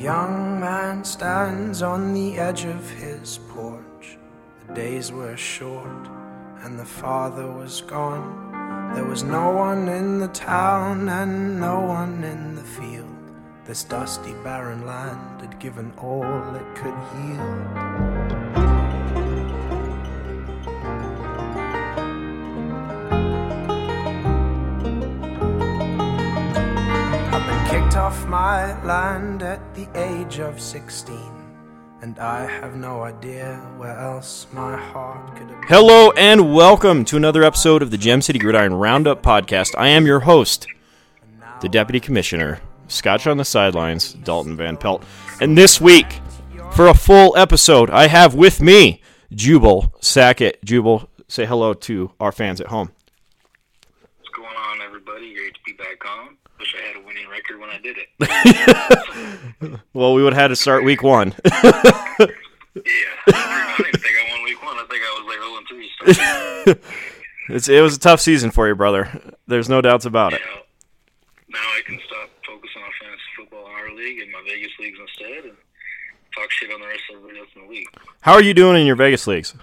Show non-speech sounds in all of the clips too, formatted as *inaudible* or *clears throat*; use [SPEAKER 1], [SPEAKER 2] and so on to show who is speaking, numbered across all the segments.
[SPEAKER 1] young man stands on the edge of his porch. The days were short and the father was gone. There was no one in the town and no one in the field. This dusty, barren land had given all it could yield. My land at the age of 16, and I have no idea where else my heart could have been.
[SPEAKER 2] Hello and welcome to another episode of the Gem City Gridiron Roundup podcast. I am your host, the Deputy Commissioner, Scotch on the sidelines, Dalton Van Pelt. And this week, for a full episode, I have with me Jubal Sackett. Jubal, say hello to our fans at home.
[SPEAKER 3] What's going on, everybody? Great to be back on. Wish I had a winning record when I did it. *laughs*
[SPEAKER 2] Well, we would have had to start week one. *laughs*
[SPEAKER 3] yeah, I didn't think I won week one. I think I was like 0 and 3. So, *laughs*
[SPEAKER 2] it's, it was a tough season for you, brother. There's no doubts about it.
[SPEAKER 3] Now I can stop focusing on fantasy football in our league and my Vegas leagues instead and talk shit on the rest of everybody else in the league.
[SPEAKER 2] How are you doing in your Vegas leagues?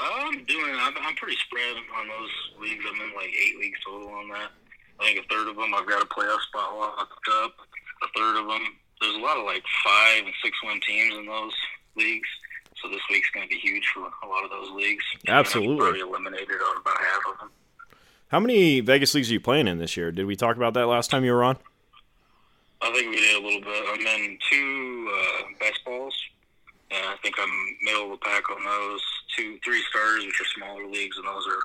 [SPEAKER 3] I'm doing, I'm, I'm pretty spread on those leagues. I'm in like eight leagues total on that. I think a third of them I've got a playoff spot locked up. A third of them, there's a lot of like five and six win teams in those leagues. So this week's going to be huge for a lot of those leagues.
[SPEAKER 2] Absolutely.
[SPEAKER 3] already eliminated on about half of them.
[SPEAKER 2] How many Vegas leagues are you playing in this year? Did we talk about that last time you were on?
[SPEAKER 3] I think we did a little bit. I'm in two uh, best balls, and I think I'm middle of the pack on those. Two, three stars, which are smaller leagues, and those are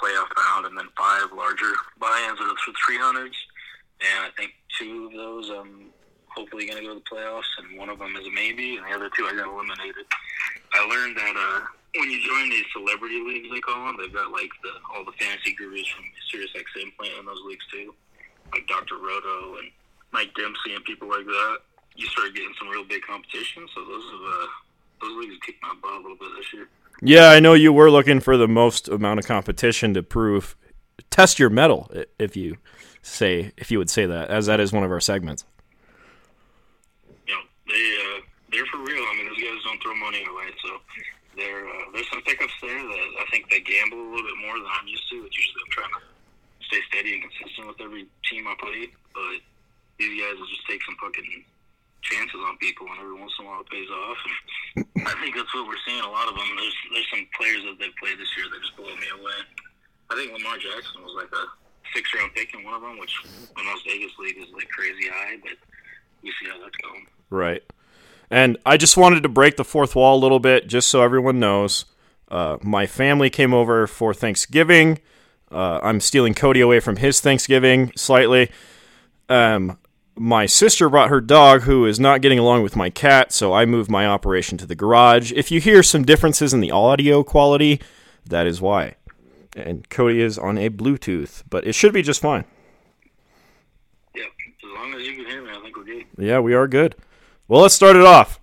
[SPEAKER 3] playoff bound, and then five larger buy-ins are for 300s. And I think two of those I'm hopefully going to go to the playoffs, and one of them is a maybe, and the other two I got eliminated. I learned that uh, when you join these celebrity leagues, they call them, they've got like the all the fantasy gurus from SiriusXM playing in those leagues too, like Dr. Roto and Mike Dempsey and people like that. You start getting some real big competition, so those have uh, those leagues kicked my butt a little bit this year.
[SPEAKER 2] Yeah, I know you were looking for the most amount of competition to prove test your mettle, if you say if you would say that, as that is one of our segments.
[SPEAKER 3] Yeah, they uh, they're for real. I mean, those guys don't throw money away, so there uh, there's some pickups there that I think they gamble a little bit more than I'm used to. Usually I'm trying to stay steady and consistent with every team I play, but these guys will just take some fucking chances on people, and every once in a while it pays off. And I think that's what we're seeing. A lot of them. There's there's some players that they've played this year that just blow me away. I think Lamar Jackson was like a six round pick in one of them, which in most Vegas league is like crazy high, but we see how that's going.
[SPEAKER 2] Right. And I just wanted to break the fourth wall a little bit, just so everyone knows. Uh, my family came over for Thanksgiving. Uh, I'm stealing Cody away from his Thanksgiving slightly. Um, my sister brought her dog, who is not getting along with my cat, so I moved my operation to the garage. If you hear some differences in the audio quality, that is why. And Cody is on a Bluetooth, but it should be just fine.
[SPEAKER 3] Yeah, as long as you can hear me, I think we're good.
[SPEAKER 2] Yeah, we are good. Well, let's start it off.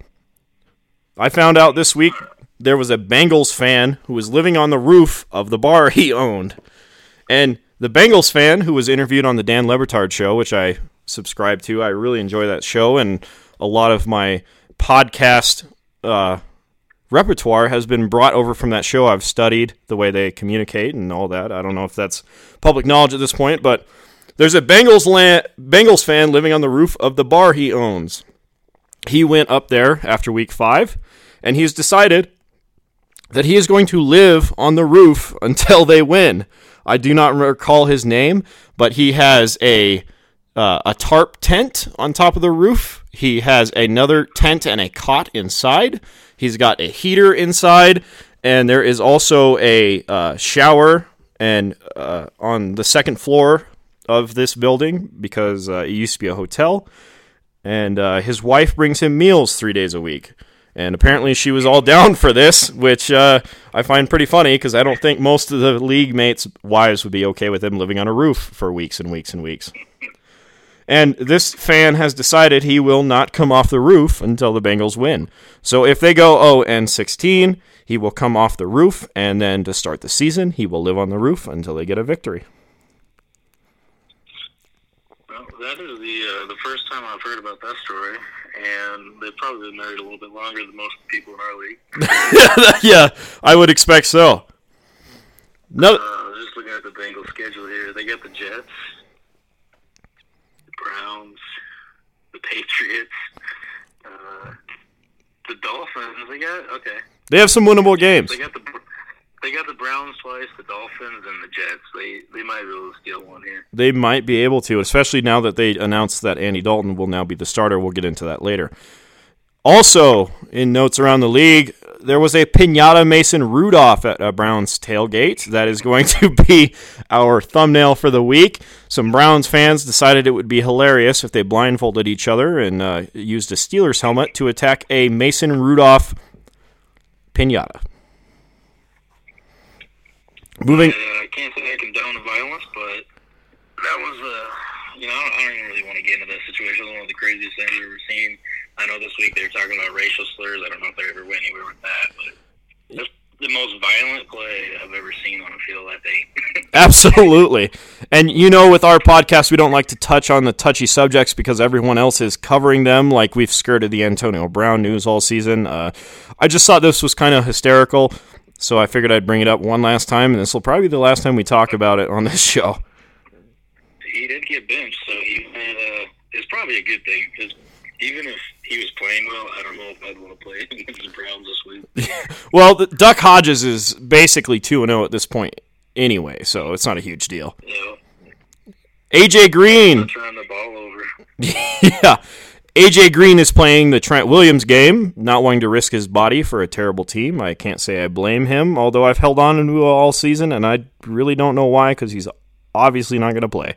[SPEAKER 2] I found out this week there was a Bengals fan who was living on the roof of the bar he owned. And the Bengals fan who was interviewed on the Dan Le Batard show, which I subscribe to, I really enjoy that show, and a lot of my podcast uh, repertoire has been brought over from that show. I've studied the way they communicate and all that. I don't know if that's public knowledge at this point, but there's a Bengals la- Bengals fan living on the roof of the bar he owns. He went up there after week five, and he's decided that he is going to live on the roof *laughs* until they win. I do not recall his name, but he has a uh, a tarp tent on top of the roof. He has another tent and a cot inside. He's got a heater inside, and there is also a uh, shower and uh, on the second floor of this building because uh, it used to be a hotel. And uh, his wife brings him meals three days a week. And apparently she was all down for this, which uh, I find pretty funny because I don't think most of the league mates' wives would be okay with him living on a roof for weeks and weeks and weeks. And this fan has decided he will not come off the roof until the Bengals win. So if they go 0 and 16, he will come off the roof, and then to start the season, he will live on the roof until they get a victory.
[SPEAKER 3] Well, that is the uh, the first time I've heard about that story, and they've probably been married a little bit longer than most people in our league. *laughs*
[SPEAKER 2] yeah, I would expect so. No,
[SPEAKER 3] Uh, just looking at the Bengals schedule here, they got the Jets, Browns, the Patriots, uh, the Dolphins. They got okay.
[SPEAKER 2] they have some winnable games.
[SPEAKER 3] They got the they got the Browns twice, the Dolphins, and the Jets. They they might be able to steal one here.
[SPEAKER 2] They might be able to, especially now that they announced that Andy Dalton will now be the starter. We'll get into that later. Also, in notes around the league, there was a pinata Mason Rudolph at a Browns tailgate. That is going *laughs* to be our thumbnail for the week. Some Browns fans decided it would be hilarious if they blindfolded each other and uh, used a Steelers helmet to attack a Mason Rudolph pinata. Moving.
[SPEAKER 3] Uh, I can't say I condone the violence, but that was uh, you know I don't, I even really want to get into that situation. One of the craziest things I've ever seen. I know this week they were talking about racial slurs. I don't know if they ever went anywhere with that, but that's the most violent play I've ever seen on a field that day. *laughs*
[SPEAKER 2] Absolutely. And you know, with our podcast, we don't like to touch on the touchy subjects because everyone else is covering them, like we've skirted the Antonio Brown news all season. Uh, I just thought this was kind of hysterical, so I figured I'd bring it up one last time, and this will probably be the last time we talk about it on this show.
[SPEAKER 3] he did get benched, so he had uh, it's probably a good thing because even if he was playing well, I don't know if I'd want to play *laughs* against the Browns this week. *laughs*
[SPEAKER 2] Well, the, Duck Hodges is basically 2 and 0 at this point anyway, so it's not a huge deal.
[SPEAKER 3] Know,
[SPEAKER 2] AJ Green.
[SPEAKER 3] turn the ball over. *laughs*
[SPEAKER 2] yeah. AJ Green is playing the Trent Williams game, not wanting to risk his body for a terrible team. I can't say I blame him, although I've held on to him all season, and I really don't know why because he's obviously not going to play.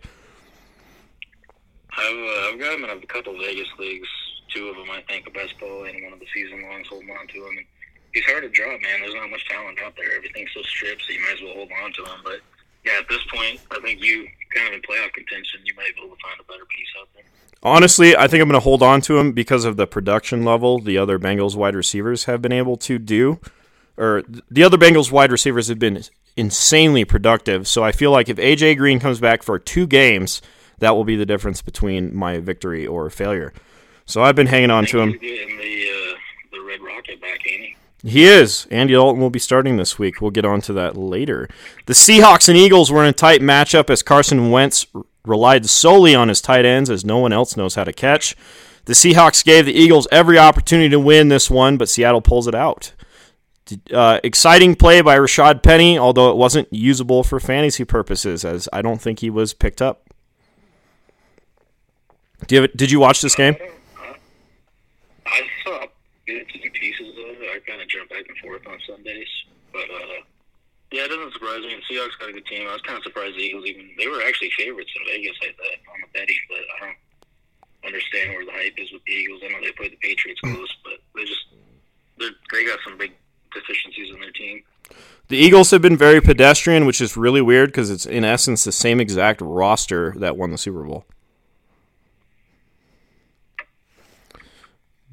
[SPEAKER 3] I've, uh, I've got him in a couple Vegas leagues. Two of them, I think, a best ball and one of the season longs holding on to him. And he's hard to drop, man. There's not much talent out there. Everything's so stripped, so you might as well hold on to him. But yeah, at this point, I think you kind of in playoff contention, you might be able to find a better piece out there.
[SPEAKER 2] Honestly, I think I'm going to hold on to him because of the production level the other Bengals wide receivers have been able to do. Or the other Bengals wide receivers have been insanely productive. So I feel like if AJ Green comes back for two games, that will be the difference between my victory or failure. So I've been hanging on to him.
[SPEAKER 3] the uh, the Red Rocket back, ain't he?
[SPEAKER 2] He is. Andy Dalton will be starting this week. We'll get on to that later. The Seahawks and Eagles were in a tight matchup as Carson Wentz relied solely on his tight ends as no one else knows how to catch. The Seahawks gave the Eagles every opportunity to win this one, but Seattle pulls it out. Uh, exciting play by Rashaad Penny, although it wasn't usable for fantasy purposes, as I don't think he was picked up. Do you have, did you watch this game?
[SPEAKER 3] I saw bits and pieces of it. I kind of jump back and forth on Sundays, but uh, yeah, it doesn't surprise me. The Seahawks got a good team. I was kind of surprised the Eagles even they were actually favorites in Vegas. I thought on the betting, but I don't understand where the hype is with the Eagles. I know they played the Patriots close, but they just they got some big deficiencies in their team.
[SPEAKER 2] The Eagles have been very pedestrian, which is really weird because it's in essence the same exact roster that won the Super Bowl.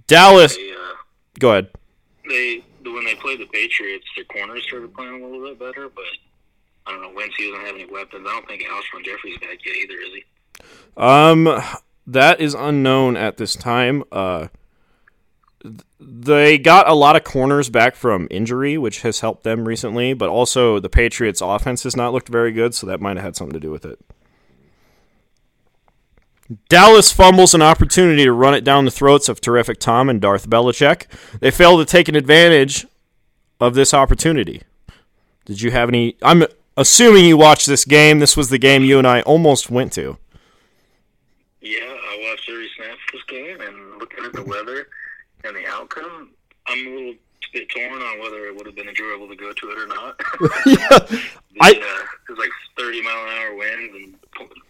[SPEAKER 2] Dallas,
[SPEAKER 3] They uh,
[SPEAKER 2] go ahead.
[SPEAKER 3] they when they played the Patriots, their corners started playing a little bit better, but. I don't know. Wentz he doesn't have any weapons. I don't think Alshon Jeffery's back yet either, is he?
[SPEAKER 2] Um, that is unknown at this time. Uh, they got a lot of corners back from injury, which has helped them recently, but also the Patriots' offense has not looked very good, so that might have had something to do with it. Dallas fumbles an opportunity to run it down the throats of terrific Tom and Darth Belichick. They fail to take an advantage of this opportunity. Did you have any? I'm assuming you watched this game. This was the game you and I almost went to.
[SPEAKER 3] Yeah, I watched every snap of this game, and looking at the weather and the outcome, I'm a little bit torn on whether it would have been enjoyable to go to it or not. *laughs* *laughs*
[SPEAKER 2] yeah,
[SPEAKER 3] The,
[SPEAKER 2] I-
[SPEAKER 3] uh, it was like 30 mile an hour winds and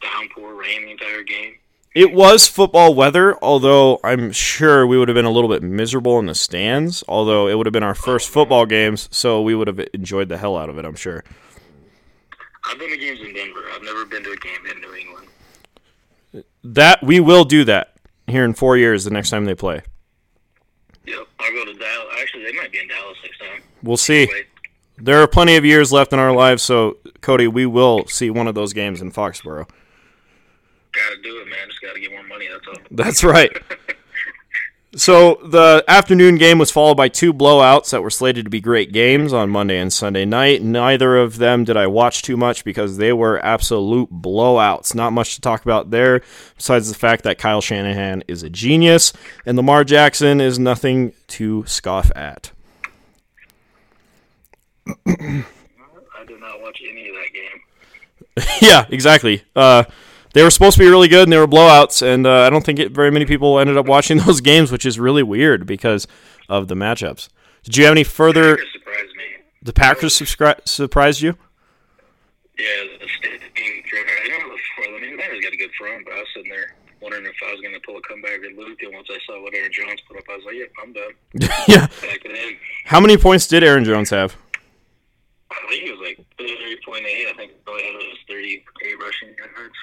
[SPEAKER 3] downpour rain the entire game.
[SPEAKER 2] It was football weather, although I'm sure we would have been a little bit miserable in the stands. Although it would have been our first football games, so we would have enjoyed the hell out of it. I'm sure.
[SPEAKER 3] I've been to games in Denver. I've never been to a game in New England.
[SPEAKER 2] That we will do that here in four years. The next time they play,
[SPEAKER 3] Yep, I'll go to Dallas. Actually, they might be in Dallas next time.
[SPEAKER 2] we'll see.
[SPEAKER 3] Wait,
[SPEAKER 2] There are plenty of years left in our lives, so Cody, we will see one of those games in Foxborough.
[SPEAKER 3] Gotta do it, man. Just gotta get more money. That's all.
[SPEAKER 2] That's right. *laughs* So the afternoon game was followed by two blowouts that were slated to be great games on Monday and Sunday night. Neither of them did I watch too much because they were absolute blowouts. Not much to talk about there, besides the fact that Kyle Shanahan is a genius and Lamar Jackson is nothing to scoff at.
[SPEAKER 3] I did not watch any of that game. *laughs*
[SPEAKER 2] yeah, exactly. Uh, they were supposed to be really good and they were blowouts, and uh, I don't think it, very many people ended up watching *laughs* those games, which is really weird because of the matchups. Did you have any further?
[SPEAKER 3] Packers surprised me.
[SPEAKER 2] The Packers subscri- surprised you?
[SPEAKER 3] Yeah, the driven. I know the I mean, Niners got a good front, but I was sitting there wondering if I was going to pull a comeback at Luke. And once I saw what Aaron Jones put up, I was like, yep, I'm done. *laughs*
[SPEAKER 2] yeah.
[SPEAKER 3] Back it in.
[SPEAKER 2] How many points did Aaron Jones have?
[SPEAKER 3] I think it was like 30.8. I think all I had was 38 rushing yards.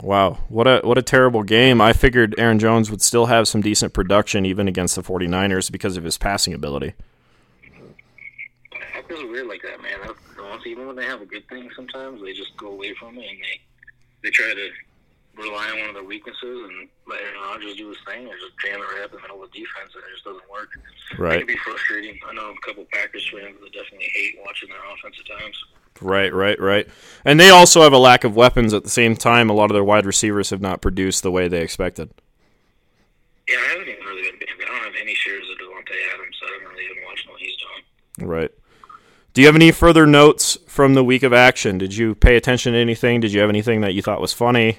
[SPEAKER 2] Wow, what a what a terrible game. I figured Aaron Jones would still have some decent production even against the 49ers because of his passing ability.
[SPEAKER 3] Packers are weird like that, man. Once, even when they have a good thing, sometimes they just go away from it and they they try to rely on one of their weaknesses and let Aaron Rodgers do his thing or just jam it right up in the middle of the defense and it just doesn't work.
[SPEAKER 2] Right.
[SPEAKER 3] It can be frustrating. I know a couple Packers fans that definitely hate watching their offense at times.
[SPEAKER 2] Right, right, right. And they also have a lack of weapons at the same time. A lot of their wide receivers have not produced the way they expected.
[SPEAKER 3] Yeah, I haven't even really been. I don't have any shares of Davante Adams, so I haven't really even watched what he's doing.
[SPEAKER 2] Right. Do you have any further notes from the week of action? Did you pay attention to anything? Did you have anything that you thought was funny?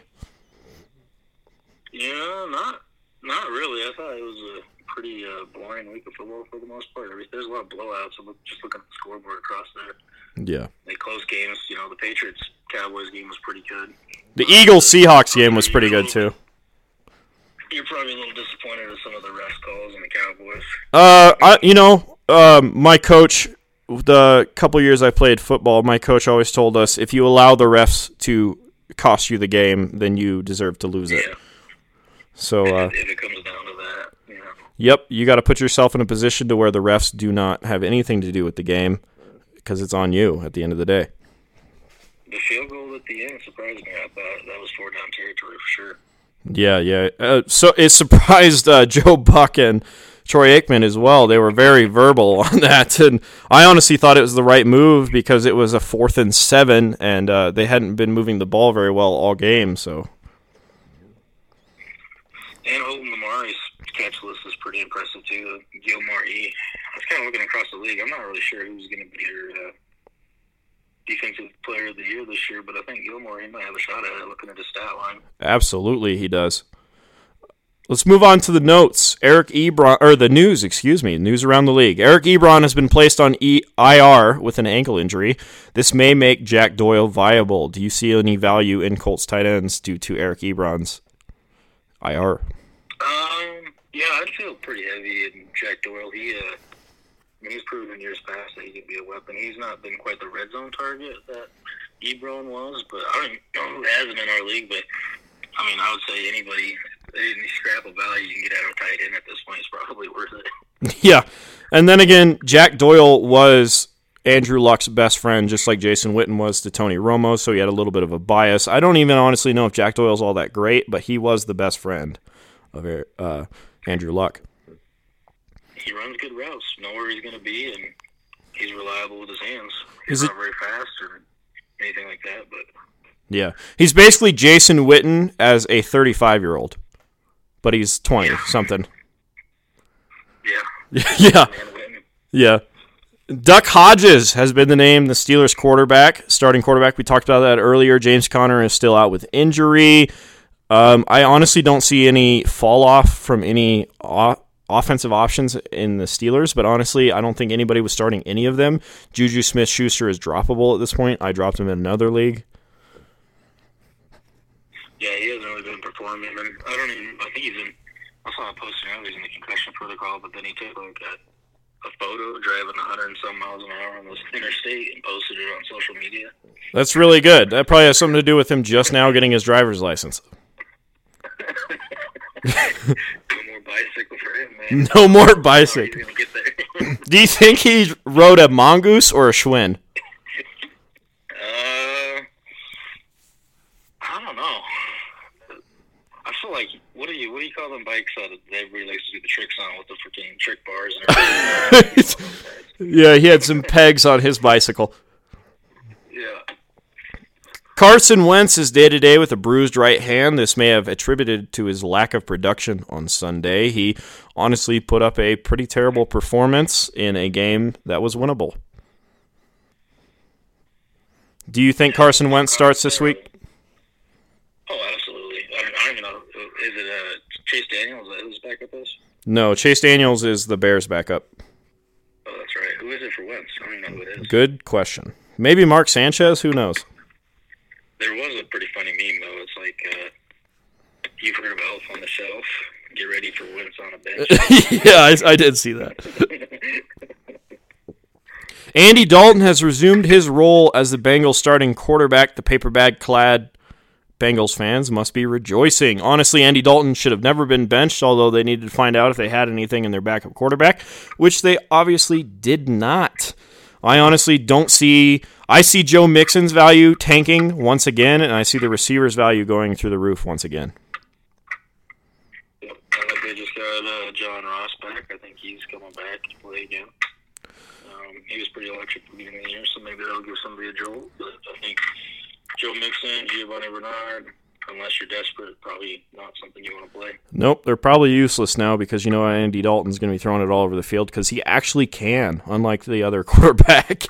[SPEAKER 3] Yeah, not not really. I thought it was a pretty uh, boring week of football for the most part. There's a lot of blowouts. I'm just looking at the scoreboard across there.
[SPEAKER 2] Yeah.
[SPEAKER 3] They close games. You know, the Patriots Cowboys game was pretty good.
[SPEAKER 2] The Eagles Seahawks game was pretty good too.
[SPEAKER 3] You're probably a little disappointed with some of the rest calls and the Cowboys.
[SPEAKER 2] Uh, I, you know, um, my coach, the couple years I played football, my coach always told us if you allow the refs to cost you the game, then you deserve to lose it.
[SPEAKER 3] Yeah,
[SPEAKER 2] So, uh,
[SPEAKER 3] if it comes down to that, you know.
[SPEAKER 2] yep, you got to put yourself in a position to where the refs do not have anything to do with the game because it's on you at the end of the day.
[SPEAKER 3] The field goal at the end surprised me. I thought that was four down territory for sure.
[SPEAKER 2] Yeah, yeah. Uh, so it *laughs* surprised uh, Joe Buck and Troy Aikman as well. They were very verbal *laughs* on that, and I honestly thought it was the right move because it was a fourth and seven, and uh, they hadn't been moving the ball very well all game. So
[SPEAKER 3] And Lamari's catch list is pretty impressive too. Gilmore E. I kind of looking across the league. I'm not really sure who's going to be your uh, defensive player of the year this year, but I think Gilmore he might have a shot at it. Looking at his stat line.
[SPEAKER 2] absolutely, he does. Let's move on to the notes. Eric Ebron, or the news, excuse me, news around the league. Eric Ebron has been placed on e- IR with an ankle injury. This may make Jack Doyle viable. Do you see any value in Colts tight ends due to Eric Ebron's IR?
[SPEAKER 3] Um, yeah, I'd feel pretty heavy in Jack Doyle. He, uh, He's proven in years past that he can be a weapon. He's not been quite the red zone target that Ebron was, but I don't know who hasn't in our league. But I mean, I would say anybody, any scrap of value you can get out of tight end at this point is probably *laughs* worth it. *laughs*
[SPEAKER 2] Yeah. And then again, Jack Doyle was Andrew Luck's best friend, just like Jason Witten was to Tony Romo, so he had a little bit of a bias. I don't even honestly know if Jack Doyle's all that great, but he was the best friend of uh, Andrew Luck.
[SPEAKER 3] He runs good routes, know where he's going to be, and he's reliable with his hands.
[SPEAKER 2] Is
[SPEAKER 3] He's
[SPEAKER 2] it-
[SPEAKER 3] not very fast or anything like that, but
[SPEAKER 2] Yeah. He's basically Jason Witten as a 35 year old, but he's 20 something. *laughs*
[SPEAKER 3] yeah, *laughs*
[SPEAKER 2] yeah. Yeah. Duck Hodges has been the name the Steelers quarterback, starting quarterback. We talked about that earlier. James Conner is still out with injury. Um, I honestly don't see any fall off from any offensive options in the Steelers, but honestly, I don't think anybody was starting any of them. Juju Smith Schuster is droppable at this point. I dropped him in another league.
[SPEAKER 3] Yeah, he hasn't really been performing. And I don't even. I think he's in. I saw a posting earlier. He's in the concussion protocol, but then he took like a, a photo driving 100 and some miles an hour on this interstate and posted it on social media.
[SPEAKER 2] That's really good. That probably has something to do with him just now getting his driver's license. *laughs* *laughs*
[SPEAKER 3] No more bicycle for him, man. *laughs*
[SPEAKER 2] No more bicycle.
[SPEAKER 3] gonna get there. *laughs* *laughs*
[SPEAKER 2] Do you think he rode a mongoose or a Schwinn?
[SPEAKER 3] uh, I don't know. got like what do you what do you call them bikes that everybody likes to do the tricks on with the freaking trick bars and everything?
[SPEAKER 2] Yeah, he had some pegs on his bicycle.
[SPEAKER 3] yeah.
[SPEAKER 2] Carson Wentz is day to day with a bruised right hand. This may have attributed to his lack of production on Sunday. He honestly put up a pretty terrible performance in a game that was winnable. Do you think Carson Wentz starts this week?
[SPEAKER 3] Oh, absolutely. I, I don't even know. Is it uh, Chase Daniels that whose backup is?
[SPEAKER 2] No, Chase Daniels is the Bears backup.
[SPEAKER 3] Oh, that's right. Who is it for Wentz? I don't even know who it is.
[SPEAKER 2] Good question. Maybe Mark Sanchez? Who knows?
[SPEAKER 3] There was a pretty funny meme though. It's like uh, you've heard of Elf on the Shelf. Get ready for Wentz on a bench. *laughs*
[SPEAKER 2] yeah, I, I did see that. *laughs* Andy Dalton has resumed his role as the Bengals starting quarterback. The paper bag clad Bengals fans must be rejoicing. Honestly, Andy Dalton should have never been benched, although they needed to find out if they had anything in their backup quarterback, which they obviously did not. I honestly don't see. I see Joe Mixon's value tanking once again, and I see the receiver's value going through the roof once again.
[SPEAKER 3] Yep. I think they just got uh, John Ross back. I think he's coming back to play again. Um, he was pretty electric at the beginning of the year, so maybe that'll give somebody a jolt. But I think Joe Mixon, Giovani Bernard, unless you're desperate, probably not something you want to play.
[SPEAKER 2] Nope, they're probably useless now because you know Andy Dalton's going to be throwing it all over the field because he actually can, unlike the other *laughs* quarterback.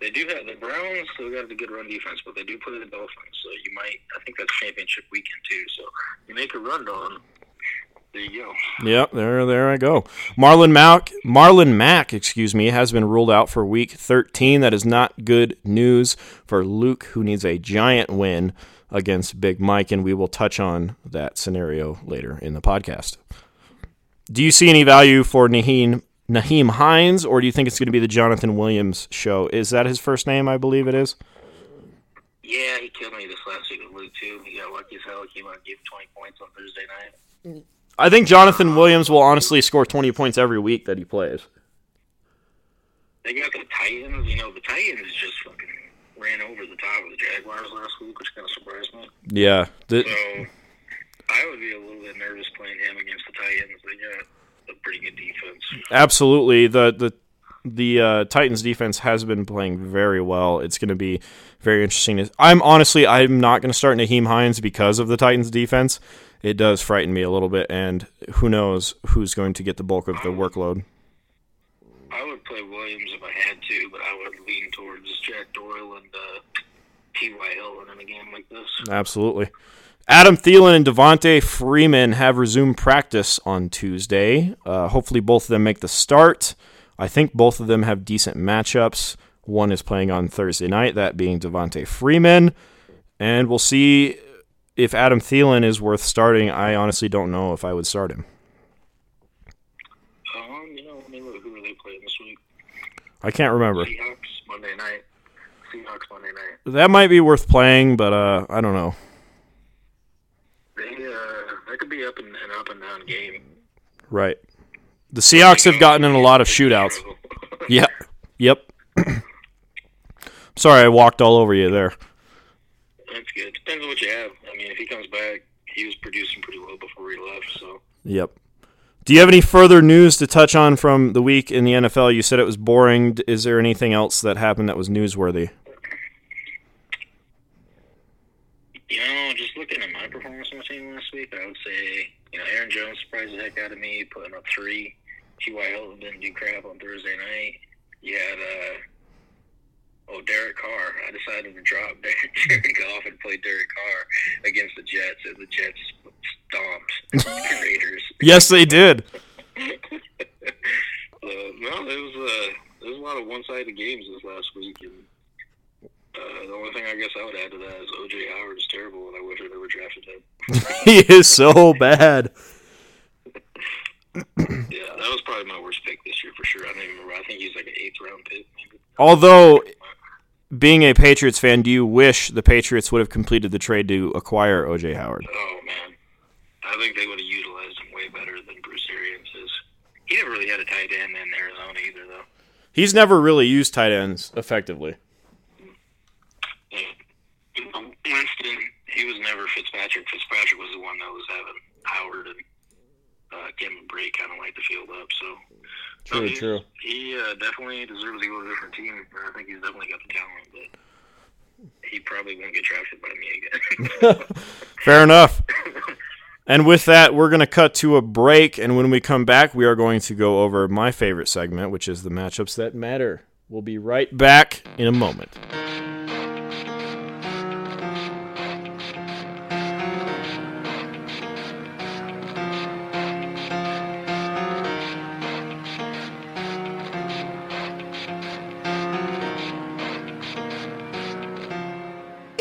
[SPEAKER 3] They do have the Browns still got a good run defense, but they do play the Dolphins, so you might. I think that's championship weekend too. So you make a run on. There you go.
[SPEAKER 2] Yep, there, there I go. Marlon Mack, Marlon Mack, excuse me, has been ruled out for Week 13. That is not good news for Luke, who needs a giant win against Big Mike, and we will touch on that scenario later in the podcast. Do you see any value for Nyheim Nyheim Hines, or do you think it's going to be the Jonathan Williams show? Is that his first name? I believe it is.
[SPEAKER 3] Yeah, he killed me this last week with Luke too. He got lucky as hell. He came out and gave 20 points on Thursday night.
[SPEAKER 2] I think Jonathan Williams will honestly score 20 points every week that he plays.
[SPEAKER 3] They got the Titans. You know, the Titans just fucking ran over the top of the Jaguars last week, which kind of surprised me.
[SPEAKER 2] Yeah. The,
[SPEAKER 3] So I would be a little bit nervous playing him against the Titans. They got pretty good defense.
[SPEAKER 2] absolutely. The the the uh, Titans defense has been playing very well. It's going to be very interesting. I'm honestly I'm not going to start Nyheim Hines because of the Titans defense. It does frighten me a little bit, and who knows who's going to get the bulk of the workload.
[SPEAKER 3] I would play Williams if I had to, but I would lean towards Jack Doyle and uh, T.Y. Hilton in a game like this.
[SPEAKER 2] Absolutely. Adam Thielen and Devonta Freeman have resumed practice on Tuesday. Uh, hopefully, both of them make the start. I think both of them have decent matchups. One is playing on Thursday night, that being Devonta Freeman. And we'll see if Adam Thielen is worth starting. I honestly don't know if I would start him.
[SPEAKER 3] Um, you know, let me look who are they playing this week.
[SPEAKER 2] I can't remember.
[SPEAKER 3] Seahawks Monday night. Seahawks Monday night.
[SPEAKER 2] That might be worth playing, but uh, I don't know.
[SPEAKER 3] Could be up and an up and down game.
[SPEAKER 2] Right. The Seahawks have gotten in a lot of shootouts. Yeah. *laughs* Yep. *clears throat* Sorry, I walked all over you there.
[SPEAKER 3] That's good. Depends on what you have. I mean, if he comes back, he was producing pretty well before he left. So
[SPEAKER 2] Yep. Do you have any further news to touch on from the week in the NFL? You said it was boring. Is there anything else that happened that was newsworthy?
[SPEAKER 3] You know, just looking at my performance on the team last week, I would say you know Aaron Jones surprised the heck out of me, putting up three. T.Y. Hilton didn't do crap on Thursday night. You had uh, oh Derek Carr. I decided to drop *laughs* Derek Goff and play Derek Carr against the Jets, and the Jets stomped *laughs* the Raiders.
[SPEAKER 2] Yes, they did. *laughs*
[SPEAKER 3] Uh, no, it was uh, there was a lot of one-sided games this last week, and uh, the only thing I guess I would add to that is O.J. Howard is terrible, and I wish I never drafted him. *laughs*
[SPEAKER 2] he is so bad. *clears throat*
[SPEAKER 3] Yeah, that was probably my worst pick this year for sure. I don't even remember. I think he's like an eighth round pick. Maybe.
[SPEAKER 2] Although, being a Patriots fan, do you wish the Patriots would have completed the trade to acquire O.J. Howard?
[SPEAKER 3] Oh man, I think they would have utilized him way better than Bruce Arians is. He never really had a tight end in Arizona either, though.
[SPEAKER 2] He's never really used tight ends effectively.
[SPEAKER 3] You know, Winston, he was never Fitzpatrick. Fitzpatrick was the one that was having Howard and uh, Kevin Bray kind of light the field up. So
[SPEAKER 2] True,
[SPEAKER 3] he,
[SPEAKER 2] true.
[SPEAKER 3] He uh, definitely deserves to go to a different team. I think he's definitely got the talent, but he probably won't get drafted by me again. *laughs*
[SPEAKER 2] Fair enough. *laughs* And with that, we're going to cut to a break. And when we come back, we are going to go over my favorite segment, which is the matchups that matter. We'll be right back in a moment.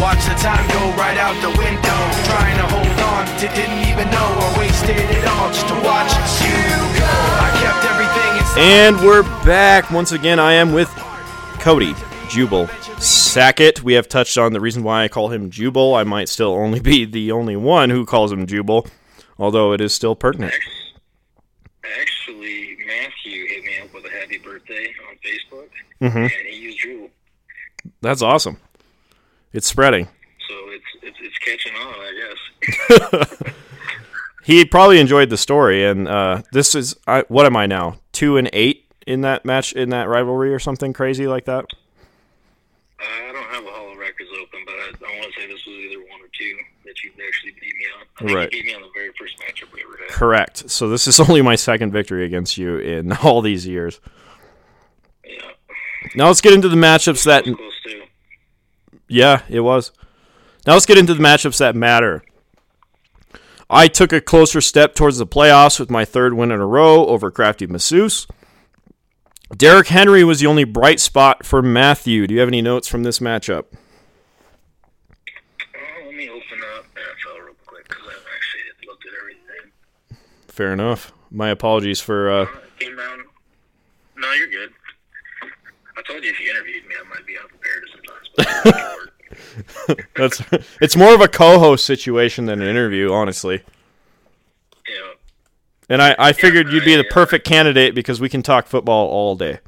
[SPEAKER 4] Watch the time go right out the window. Trying to hold on to didn't even know or wasted it all just to watch you go. I kept everything inside.
[SPEAKER 2] And we're back. Once again, I am with Cody Jubal Sackett. We have touched on the reason why I call him Jubal. I might still only be the only one who calls him Jubal, although it is still pertinent.
[SPEAKER 3] Actually, Matthew hit me up with a happy birthday on Facebook,
[SPEAKER 2] Mhm.
[SPEAKER 3] and he used Jewel.
[SPEAKER 2] That's awesome. It's spreading.
[SPEAKER 3] So it's it's, it's catching on, I guess. *laughs*
[SPEAKER 2] He probably enjoyed the story, and uh, this is I, what am I now? Two and eight in that match in that rivalry or something crazy like that.
[SPEAKER 3] I don't have a Hall of Records open, but I, I want to say this was either one or two that you actually beat me on. I think
[SPEAKER 2] Right.
[SPEAKER 3] you beat me on the very first matchup we ever had.
[SPEAKER 2] Correct. So this is *laughs* only my second victory against you in *laughs* all these years.
[SPEAKER 3] Yeah,
[SPEAKER 2] Now let's get into the matchups that
[SPEAKER 3] close.
[SPEAKER 2] Yeah, it was. Now let's get into the matchups that matter. I took a closer step towards the playoffs with my third win in a row over Crafty Masseuse. Derrick Henry was the only bright spot for Matthew. Do you have any notes from this matchup?
[SPEAKER 3] Let me open up NFL real quick because I haven't actually looked at everything.
[SPEAKER 2] Fair enough. My apologies for. Uh,
[SPEAKER 3] Uh. No, you're good. I told you if you interviewed me, I might be unprepared sometimes.
[SPEAKER 2] That's. It's more of a co-host situation than an interview, honestly.
[SPEAKER 3] yeah,
[SPEAKER 2] And I, I figured you'd be the
[SPEAKER 3] uh,
[SPEAKER 2] perfect candidate because we can talk football all day.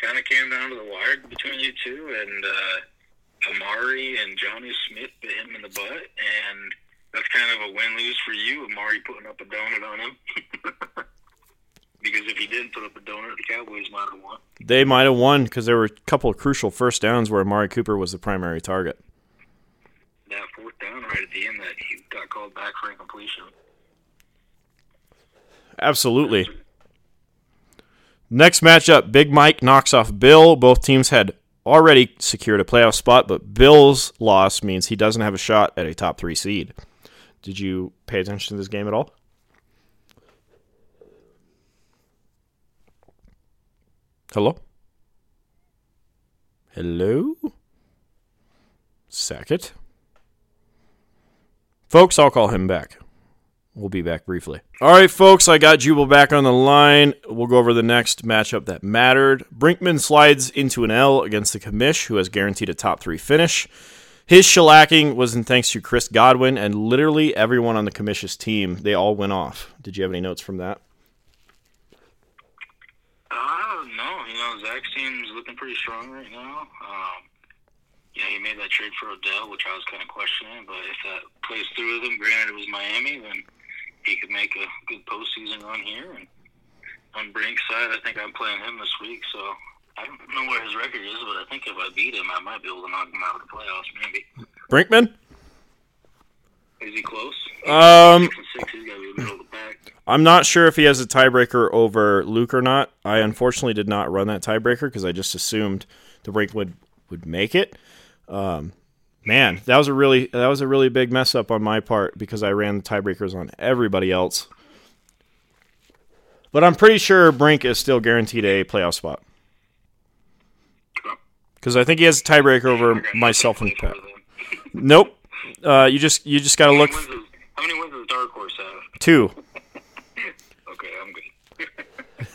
[SPEAKER 3] kind of came down to the wire between you two, and uh, Amari and Jonnu Smith bit him in the butt, and that's kind of a win lose for you. Amari putting up a donut on him. *laughs* because if he didn't put up a donut, the Cowboys might have won.
[SPEAKER 2] They might have won because there were a couple of crucial first downs where Amari Cooper was the primary target.
[SPEAKER 3] That fourth down right at the end that he got called back for incompletion.
[SPEAKER 2] Absolutely. Next matchup, Big Mike knocks off Bill. Both teams had already secured a playoff spot, but Bill's loss means he doesn't have a shot at a top three seed. Did you pay attention to this game at all? Hello? Hello? Sackett? Folks, I'll call him back. We'll be back briefly. All right, folks, I got Jubal back on the line. We'll go over the next matchup that mattered. Brinkman slides into an L against the commish, who has guaranteed a top three finish. His shellacking was in thanks to Chris Godwin and literally everyone on the commish's team. They all went off. Did you have any notes from that?
[SPEAKER 3] I don't know. You know, Zach's team's looking pretty strong right now. Um, yeah, he made that trade for Odell, which I was kind of questioning. But if that plays through with him, granted it was Miami, then he could make a good postseason run here. And on Brink's side, I think I'm playing him this week, so I don't know where his record is, but I think if I beat him, I might be able to knock him out of the playoffs. Maybe
[SPEAKER 2] Brinkman?
[SPEAKER 3] is he close?
[SPEAKER 2] Um,
[SPEAKER 3] Six six, he's got to be the middle of the pack.
[SPEAKER 2] I'm not sure if he has a tiebreaker over Luke or not. I unfortunately did not run that tiebreaker because I just assumed the Brink would would make it. Um, man, that was a really that was a really big mess up on my part because I ran the tiebreakers on everybody else. But I'm pretty sure Brink is still guaranteed a playoff spot because I think he has a tiebreaker over myself and Pat. Nope. Uh, you just you just got to look
[SPEAKER 3] How many wins does Dark Horse have?
[SPEAKER 2] two.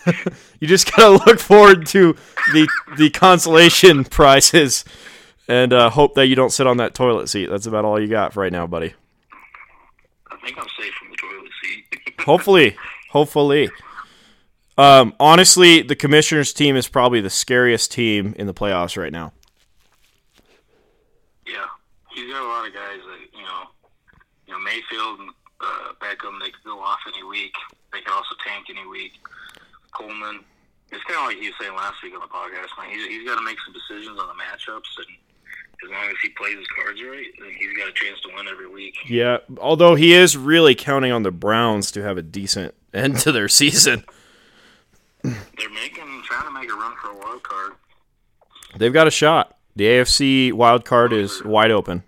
[SPEAKER 3] Okay, I'm good.
[SPEAKER 2] you just gotta look forward to the the consolation *laughs* prizes and uh, hope that you don't sit on that toilet seat. That's about all you got for right now, buddy.
[SPEAKER 3] I think I'm safe from the toilet seat. *laughs*
[SPEAKER 2] Hopefully, hopefully. Um, honestly, the commissioners' team is probably the scariest team in the playoffs right now.
[SPEAKER 3] yeah, he's got a lot of guys that you know, you know Mayfield and uh, Beckham. They could go off any week. They could also tank any week. Coleman. It's kind of like he was saying last week on the podcast. Man, he's, he's got to make some decisions on the matchups, and as long as he plays his cards right, then he's got a chance to win every week.
[SPEAKER 2] Yeah, although he is really counting on the Browns to have a decent end to their season.
[SPEAKER 3] They're making trying to make a run for a wild card.
[SPEAKER 2] They've got a shot. The AFC wild card is wide open.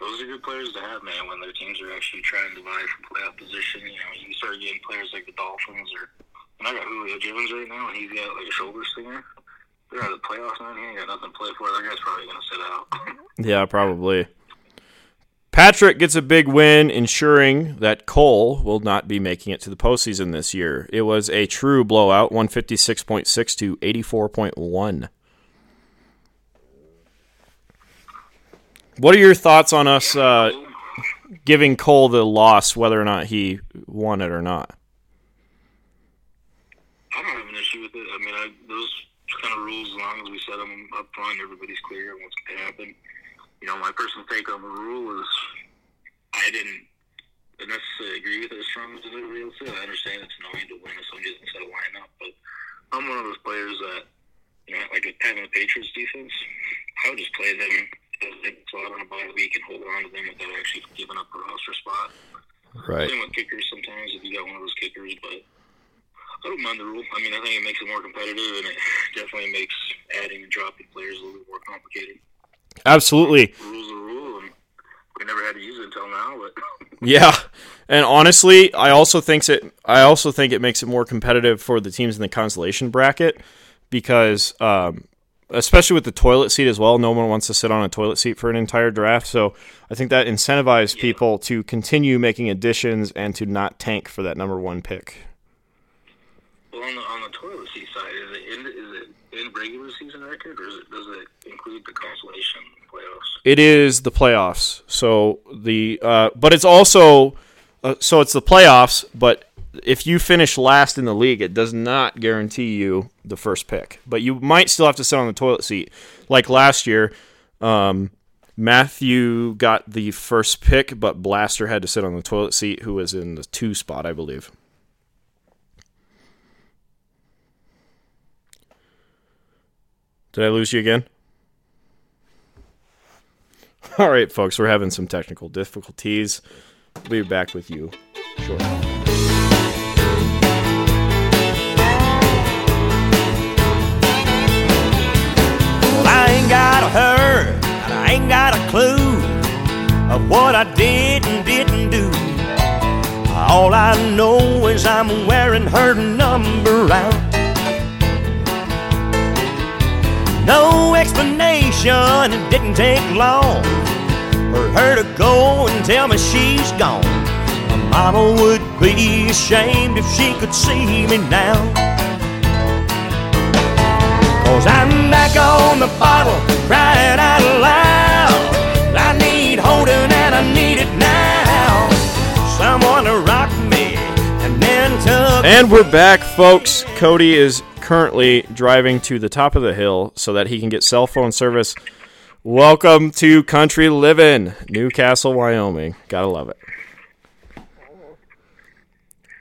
[SPEAKER 3] Those are good players to have, man. When their teams are actually trying to vie for playoff position, you know, you start getting players like the Dolphins or. And I got Julio Jones right now, and he's got like a shoulder stinger. They're out of the playoffs now. He ain't got nothing to play for. That guy's probably gonna sit out. *laughs*
[SPEAKER 2] Yeah, probably. Patrick gets a big win, ensuring that Cole will not be making it to the postseason this year. It was a true blowout, 156.6 to 84.1. What are your thoughts on us uh, giving Cole the loss, whether or not he won it or not?
[SPEAKER 3] I don't have an issue with it. I mean, I, those kind of rules, as long as we set them up front, everybody's clear on what's going to happen. You know, my personal take on the rule is I didn't necessarily agree with it as strong as everybody else did. I understand it's annoying to win if somebody doesn't set a lineup, but I'm one of those players that, you know, like with having the Patriots defense, I would just play them slot on a bye week and hold on to them without actually giving up a roster spot.
[SPEAKER 2] Right.
[SPEAKER 3] Same with kickers sometimes if you got one of those kickers, but I don't mind the rule. I mean, I think it makes it more competitive, and it definitely makes adding and dropping players a little bit more complicated.
[SPEAKER 2] Absolutely.
[SPEAKER 3] The rule's a rule, and we never had to use it until now. But *laughs*
[SPEAKER 2] Yeah, and honestly, I also thinks it. I also think it makes it more competitive for the teams in the consolation bracket because, um, especially with the toilet seat as well, no one wants to sit on a toilet seat for an entire draft. So I think that incentivizes people to continue making additions and to not tank for that number one pick.
[SPEAKER 3] Well, on the on the toilet seat side, is it in, is it in regular season record, or it, does it include the consolation playoffs?
[SPEAKER 2] It is the playoffs. So the uh, but it's also uh, so it's the playoffs. But if you finish last in the league, it does not guarantee you the first pick. But you might still have to sit on the toilet seat, like last year. Um, Matthew got the first pick, but Blaster had to sit on the toilet seat, who was in the two spot, I believe. Did I lose you again? *laughs* All right, folks, we're having some technical difficulties. We'll be back with you shortly.
[SPEAKER 5] Well, I ain't got a hurt, and I ain't got a clue of what I did and didn't do. All I know is I'm wearing her number out. Explanation, it didn't take long for her to go and tell me she's gone. My mama would be ashamed if she could see me now. Cause I'm back on the bottle, crying out loud. I need holding and I need it now. Someone to rock me and then.
[SPEAKER 2] And we're back, folks. Cody is currently driving to the top of the hill so that he can get cell phone service. Welcome to Country Living, Newcastle, Wyoming. Gotta love it.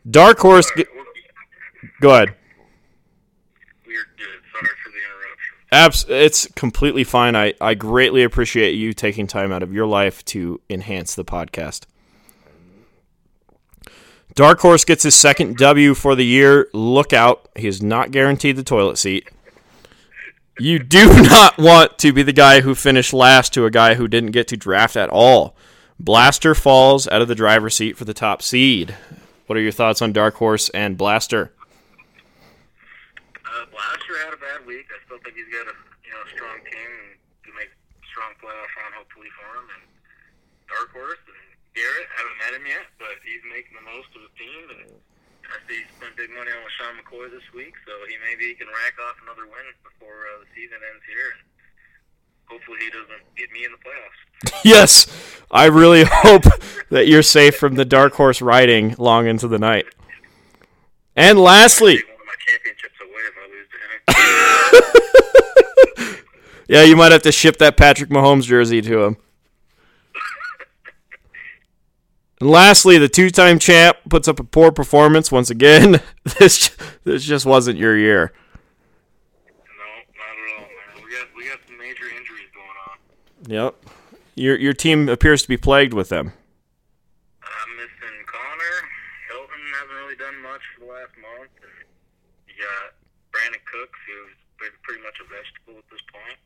[SPEAKER 2] Dark Horse. Ge- Go ahead.
[SPEAKER 3] We're. Sorry for the interruption.
[SPEAKER 2] Abs- it's completely fine. I, I greatly appreciate you taking time out of your life to enhance the podcast. Dark Horse gets his second W for the year. Look out. He is not guaranteed the toilet seat. You do *laughs* not want to be the guy who finished last to a guy who didn't get to draft at all. Blaster falls out of the driver's seat for the top seed. What are your thoughts on Dark Horse and Blaster?
[SPEAKER 3] Uh, Blaster had a bad week. I still think he's got a you know strong team and to make strong playoff run hopefully for him. And Dark Horse Garrett haven't met him yet, but he's making the most of his team and I see he spent big money on Sean McCoy this week, so he maybe he can rack off another win before uh, the season ends here. And hopefully, he doesn't get me in the playoffs.
[SPEAKER 2] Yes, I really *laughs* hope that you're safe from the dark horse riding long into the night. And lastly,
[SPEAKER 3] Take one of my championships away if I lose to him. *laughs*
[SPEAKER 2] yeah, you might have to ship that Patrick Mahomes jersey to him. And lastly, the two-time champ puts up a poor performance once again. *laughs* This this just wasn't your year.
[SPEAKER 3] no, not at all, man. We got we got some major injuries going on.
[SPEAKER 2] Yep. Your your team appears to be plagued with them.
[SPEAKER 3] I'm missing Conner. Hilton hasn't really done much for the last month. You got Brandin Cooks, who's pretty much a vegetable at this point.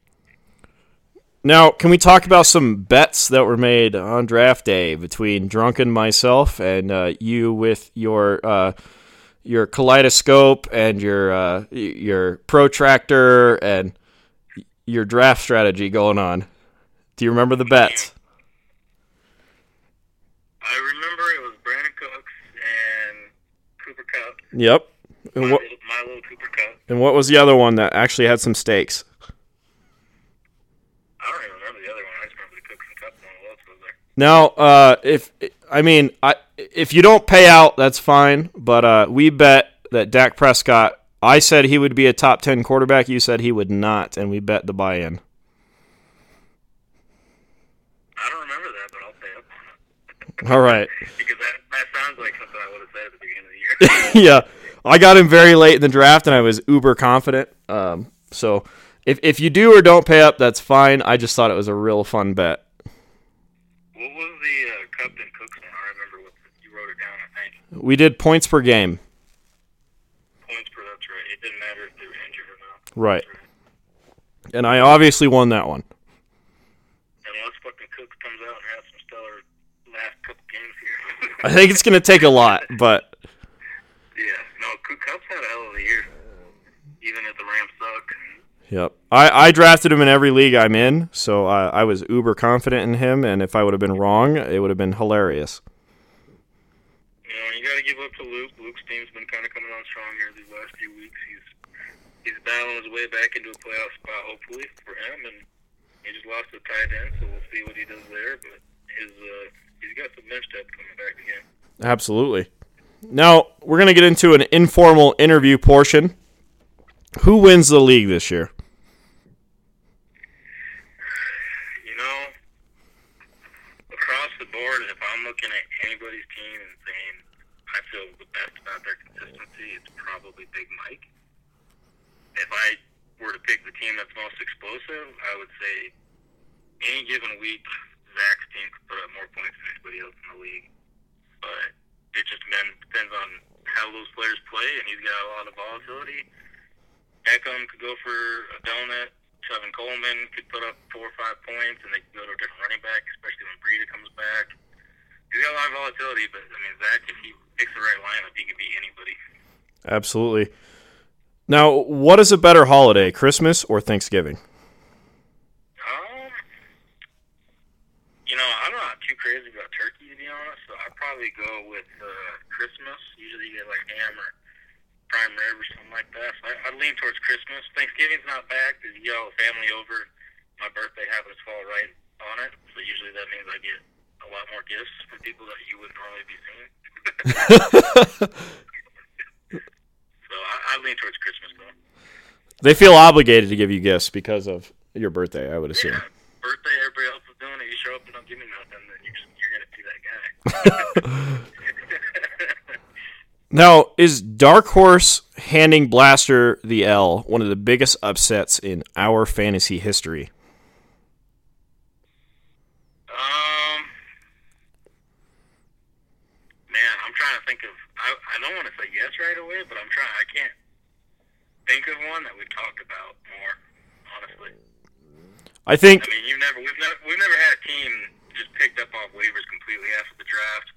[SPEAKER 2] Now, can we talk about some bets that were made on draft day between Drunken myself and uh, you with your uh, your kaleidoscope and your uh, your protractor and your draft strategy going on? Do you remember the bets?
[SPEAKER 3] I remember it was Brandin Cooks and Cooper Kupp.
[SPEAKER 2] Yep. And what,
[SPEAKER 3] little, my little Cooper Kupp.
[SPEAKER 2] and what was the other one that actually had some stakes?
[SPEAKER 3] I don't even remember the other one. I just remember the Cooks and Kupp one. What else was there?
[SPEAKER 2] Now, uh, if I mean, I if you don't pay out, that's fine. But uh, we bet that Dak Prescott. I said he would be a top ten quarterback. You said he would not, and we bet the buy-in.
[SPEAKER 3] I don't remember that, but I'll pay up on it.
[SPEAKER 2] All right. *laughs*
[SPEAKER 3] because that, that sounds like something I would have said at the beginning of the year. *laughs*
[SPEAKER 2] yeah, I got him very late in the draft, and I was uber confident. Um, so if if you do or don't pay up, that's fine. I just thought it was a real fun bet.
[SPEAKER 3] What was the uh, Kupp and Cooks one? I remember what you wrote it down, I think.
[SPEAKER 2] We did points per game.
[SPEAKER 3] Points per, that's right. It didn't matter if they were injured or not.
[SPEAKER 2] Right. And I obviously won that one.
[SPEAKER 3] Unless fucking Cooks comes out and has some stellar last couple games here.
[SPEAKER 2] I think it's going to take a lot, but *laughs*
[SPEAKER 3] yeah, no, Cook Kupp's had a hell of a year. Even if the Rams suck.
[SPEAKER 2] Yep. I, I drafted him in every league I'm in, so I, I was uber confident in him, and if I would have been wrong, it would have been hilarious.
[SPEAKER 3] You know, you got to give up to Luke. Luke's team's been kind of coming on strong here these last few weeks. He's he's battling his way back into a playoff spot, hopefully for him, and he just lost to tight end, so we'll see what he does there. But his uh, he's got some bench depth coming back again.
[SPEAKER 2] Absolutely. Now, we're going to get into an informal interview portion. Who wins the league this year?
[SPEAKER 3] You know, across the board, if I'm looking at anybody's team and saying I feel the best about their consistency, it's probably Big Mike. If I were to pick the team that's most explosive, I would say any given week, Zach's team could put up more points than anybody else in the league. But it just depends, on how those players play, and he's got a lot of volatility. Eckham could go for a donut. Tevin Coleman could put up four or five points, and they could go to a different running back, especially when Breida comes back. He's got a lot of volatility, but I mean, Zach, if he picks the right lineup, he could beat anybody.
[SPEAKER 2] Absolutely. Now, what is a better holiday, Christmas or Thanksgiving?
[SPEAKER 3] Um, you know, I'm not too crazy about turkey to be honest, so I'd probably go with uh, Christmas. Usually, you get like ham or prime rib or something like that. So I, I'd lean towards Christmas. Thanksgiving's not bad because you get all the family over. My birthday happens to fall right on it, so usually that means I get a lot more gifts from people that you wouldn't normally be seeing. *laughs* so I, I lean towards Christmas though.
[SPEAKER 2] They feel obligated to give you gifts because of your birthday, I would assume.
[SPEAKER 3] Yeah, birthday, everybody else is doing it. You show up and don't give me nothing, then you're, you're gonna be that guy. *laughs*
[SPEAKER 2] Now, is Dark Horse handing Blaster the L one of the biggest upsets in our fantasy history?
[SPEAKER 3] um, man, I'm trying to think of. I, I don't want to say yes right away, but I'm trying. I can't think of one that we've talked about more. Honestly,
[SPEAKER 2] I think
[SPEAKER 3] I mean, you've never we've never we've never had a team just picked up off waivers completely after the draft.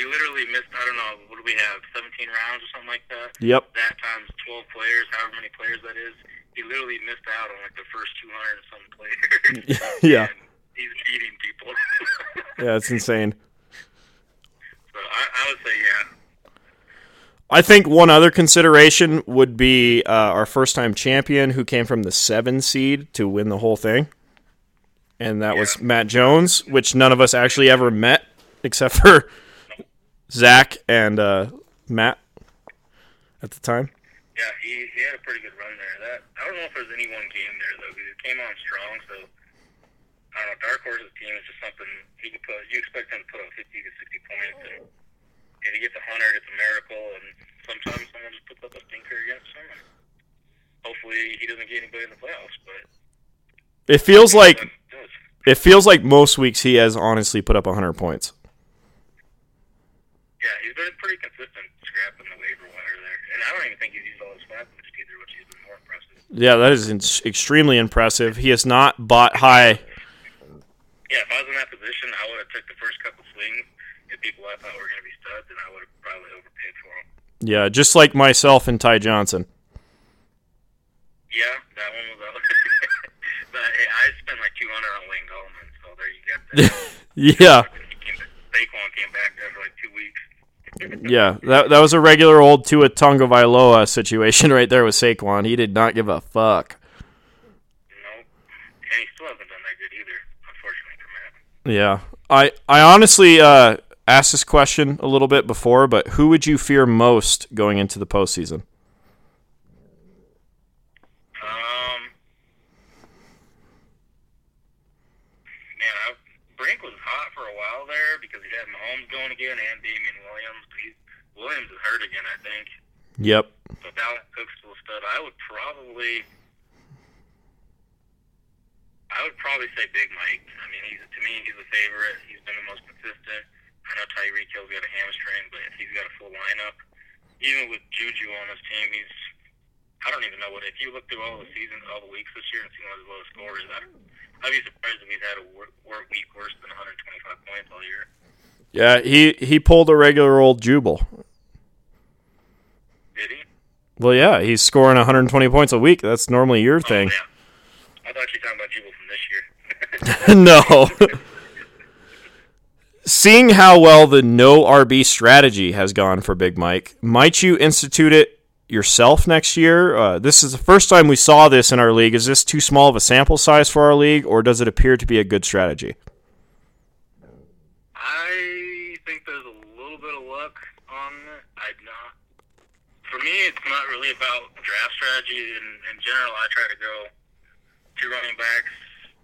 [SPEAKER 3] He literally missed. I don't know. What do we have? 17 rounds or something like that.
[SPEAKER 2] Yep.
[SPEAKER 3] that times 12 players, however many players that is, he literally missed out on like the first 200 and some players. *laughs*
[SPEAKER 2] Yeah.
[SPEAKER 3] And he's beating people. *laughs*
[SPEAKER 2] Yeah, it's insane.
[SPEAKER 3] so I, I would say, yeah.
[SPEAKER 2] I think one other consideration would be uh, our first time champion who came from the seven seed to win the whole thing. And that was Matt Jones, which none of us actually ever met except *laughs* for Zach and uh, Matt at the time.
[SPEAKER 3] Yeah, he, he had a pretty good run there. That I don't know if there's any one game there though, because it came on strong. So I don't know. Dark Horse's team is just something he could put. You expect him to put up 50 to 60 points, and if he gets a hundred, it's a miracle. And sometimes someone just puts up a stinker against him. And hopefully, he doesn't get anybody in the playoffs. But
[SPEAKER 2] It feels like it feels like most weeks he has honestly put up 100 points.
[SPEAKER 3] Yeah, he's been pretty consistent scrapping in the waiver wire there, and I don't even think he's used all his boost either, which has been more impressive.
[SPEAKER 2] Yeah, that is in- extremely impressive. He has not bought high.
[SPEAKER 3] Yeah, if I was in that position, I would have took the first couple swings. If people I thought were going to be studs, and I would have probably overpaid for them.
[SPEAKER 2] Yeah, just like myself and Ty Johnson.
[SPEAKER 3] Yeah, that one was out. *laughs* but hey, I spent like 200 on Wayne Gallman, so there you got that. *laughs*
[SPEAKER 2] Yeah,
[SPEAKER 3] Saquon came back after like two weeks.
[SPEAKER 2] Yeah. That that was a regular old Tua Tagovailoa situation *laughs* right there with Saquon. He did not give a fuck.
[SPEAKER 3] Nope. And he still hasn't done that good either, unfortunately for Matt.
[SPEAKER 2] Yeah, I I honestly uh, asked this question a little bit before, but who would you fear most going into the postseason?
[SPEAKER 3] Um, man, Brink was hot for a while there because he had Mahomes going again and Damien Williams is hurt again, I think.
[SPEAKER 2] Yep.
[SPEAKER 3] But Dalvin Cook's still a stud. I would probably, I would probably say Big Mike. I mean, he's to me, he's the favorite. He's been the most consistent. I know Tyreek Hill's got a hamstring, but if he's got a full lineup, even with Juju on his team, he's. I don't even know what. If you look through all the seasons, all the weeks this year, and see what his lowest score is, I'd, be surprised if he's had a wor- wor- week worse than 125 points all year.
[SPEAKER 2] Yeah, he he pulled a regular old Jubal. Well, yeah, he's scoring 120 points a week. That's normally your thing.
[SPEAKER 3] Oh, yeah. I thought you were talking about Jubal from this year. *laughs* *laughs*
[SPEAKER 2] no. Seeing how well the no RB strategy has gone for Big Mike, might you institute it yourself next year? Uh, this is the first time we saw this in our league. Is this too small of a sample size for our league, or does it appear to be a good strategy?
[SPEAKER 3] I think there's a little bit of luck on it. I'd not. For me, it's not really about draft strategy. In, in general, I try to go two running backs,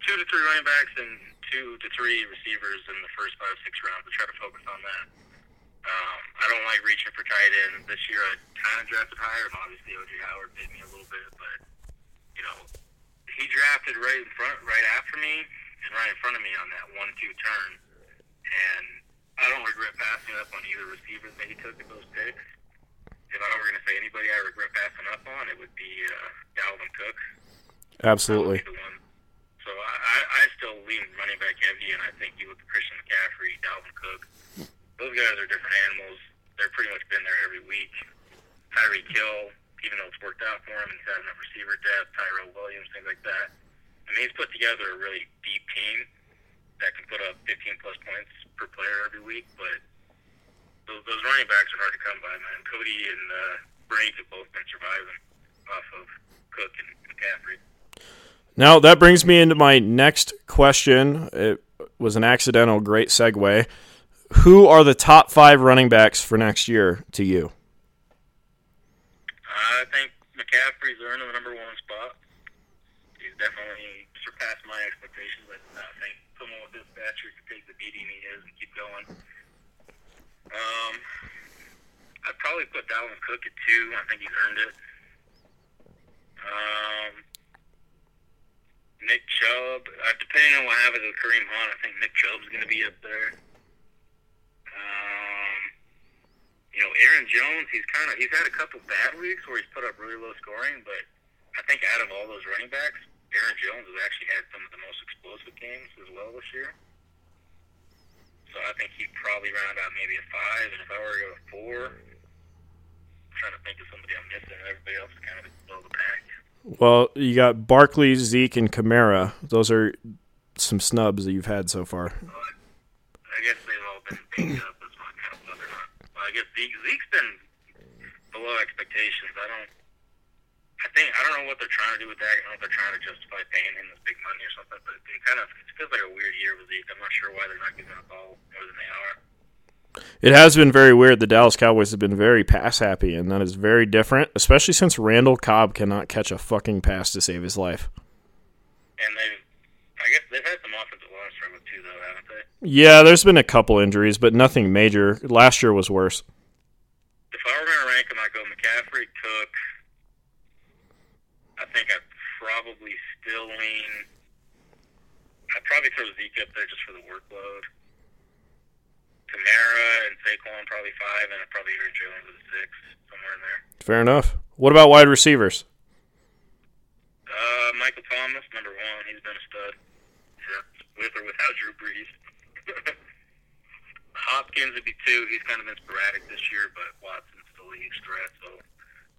[SPEAKER 3] two to three running backs, and two to three receivers in the first five, six rounds. I try to focus on that. Um, I don't like reaching for tight ends. This year, I kind of drafted higher, obviously O.J. Howard bit me a little bit, but you know, he drafted right in front, right after me, and right in front of me on that one-two turn and I don't regret passing up on either receiver that he took at those picks. If I were going to say anybody I regret passing up on, it would be uh, Dalvin Cook.
[SPEAKER 2] Absolutely.
[SPEAKER 3] That would be the one. So I, I, still lean running back heavy, and I think you look at Christian McCaffrey, Dalvin Cook. Those guys are different animals. They're pretty much been there every week. Tyreek Hill, even though it's worked out for him, and he's had enough receiver depth, Tyrell Williams, things like that. I mean, he's put together a really deep team that can put up 15 plus points per player every week, but those, those running backs are hard to come by, man. Cody and uh, Brink have both been surviving off of Cook and McCaffrey.
[SPEAKER 2] Now that brings me into my next question. It was an accidental great segue. Who are the top five running backs for next year to you?
[SPEAKER 3] I think McCaffrey's earned the number one spot. He's definitely surpassed my expectations. I did not think someone with this stature could take the beating he is and keep going. Um, I'd probably put Dalvin Cook at two. I think he's earned it. Um, Nick Chubb, uh, depending on what happens with Kareem Hunt, I think Nick Chubb's going to be up there. Um, you know, Aaron Jones, he's kind of he's had a couple bad weeks where he's put up really low scoring, but I think out of all those running backs, Aaron Jones has actually had some of the most explosive games as well this year. So I think he'd probably round out maybe a five, and if I were to go to four, trying to think of somebody I'm missing. Everybody else is kind of below the pack.
[SPEAKER 2] Well, you got Barkley, Zeke, and Kamara. Those are some snubs that you've had so far.
[SPEAKER 3] I guess they've all been banged up. That's I kind of wonder. Well, I guess Zeke, Zeke's been below expectations. I don't. I think I don't know what they're trying to do with that. I don't know if they're trying to justify paying him this big money or something. But it kind of it feels like a weird year with Zeke. I'm not sure why they're not giving the ball more than they are.
[SPEAKER 2] It has been very weird. The Dallas Cowboys have been very pass happy, and that is very different, especially since Randall Cobb cannot catch a fucking pass to save his life.
[SPEAKER 3] And they've, I guess they've had some offensive line struggle too, though, haven't they?
[SPEAKER 2] Yeah, there's been a couple injuries, but nothing major. Last year was worse.
[SPEAKER 3] If I were going to rank them, I'd go McCaffrey, Cook. I think I'd probably still lean. I'd probably throw Zeke up there just for the workload. Kamara and Saquon probably five, and I'd probably Aaron Jones at six, somewhere in there.
[SPEAKER 2] Fair enough. What about wide receivers?
[SPEAKER 3] Uh, Michael Thomas, number one. He's been a stud. Yeah, with or without Drew Brees. *laughs* Hopkins would be two. He's kind of been sporadic this year, but Watson's a huge threat. So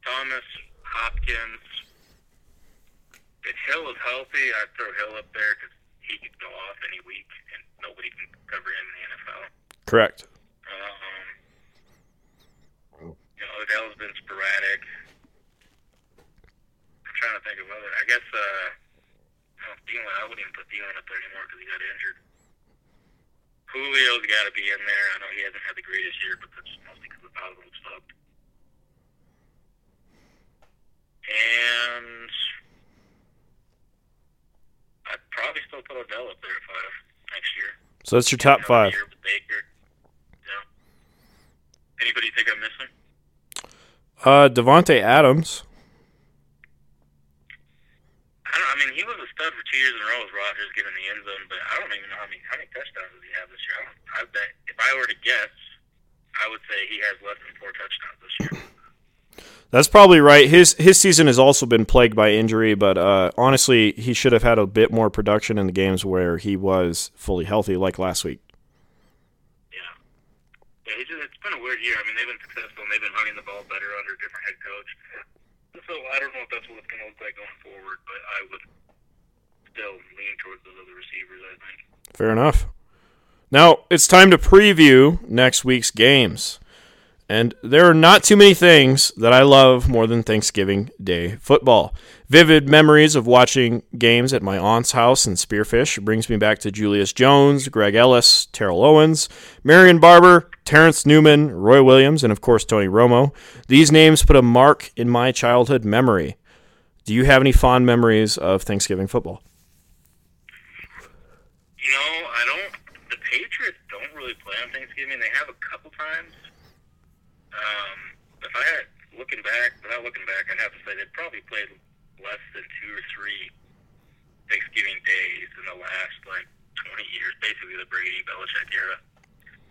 [SPEAKER 3] Thomas, Hopkins. If Hill is healthy, I'd throw Hill up there because he could go off any week, and nobody can cover him in the NFL.
[SPEAKER 2] Correct.
[SPEAKER 3] Um, you know, Odell's been sporadic. I'm trying to think of other. I guess uh, well, Thielen. I wouldn't even put Thielen up there anymore because he got injured. Julio's got to be in there. I know he hasn't had the greatest year, but that's mostly because of how the sucked. And I'd probably still put Odell up there if I next year.
[SPEAKER 2] So that's your top five.
[SPEAKER 3] year with Baker. Anybody think I'm missing?
[SPEAKER 2] Uh, Davante Adams.
[SPEAKER 3] I don't. I mean, he was a stud for two years in a row with Rodgers getting the end zone, but I don't even know how many how many touchdowns does he have this year. I, don't, I bet if I were to guess, I would say he has less than four touchdowns this year.
[SPEAKER 2] That's probably right. His his season has also been plagued by injury, but uh, honestly, he should have had a bit more production in the games where he was fully healthy, like last week.
[SPEAKER 3] Yeah. It's, just, it's been a weird year. I mean, they've been successful and they've been running the ball better under a different head coach. So I don't know if that's what it's going to look like going forward, but I would still lean towards those other receivers. I think.
[SPEAKER 2] Fair enough. Now it's time to preview next week's games. And there are not too many things that I love more than Thanksgiving Day football. Vivid memories of watching games at my aunt's house in Spearfish brings me back to Julius Jones, Greg Ellis, Terrell Owens, Marion Barber, Terrence Newman, Roy Williams, and of course Tony Romo. These names put a mark in my childhood memory. Do you have any fond memories of Thanksgiving football?
[SPEAKER 3] You know, I don't. The Patriots don't really play on Thanksgiving. They have a couple times. Um, if I had looking back, without looking back, I'd have to say they probably played less than two or three Thanksgiving days in the last like 20 years, basically the Brady Belichick era.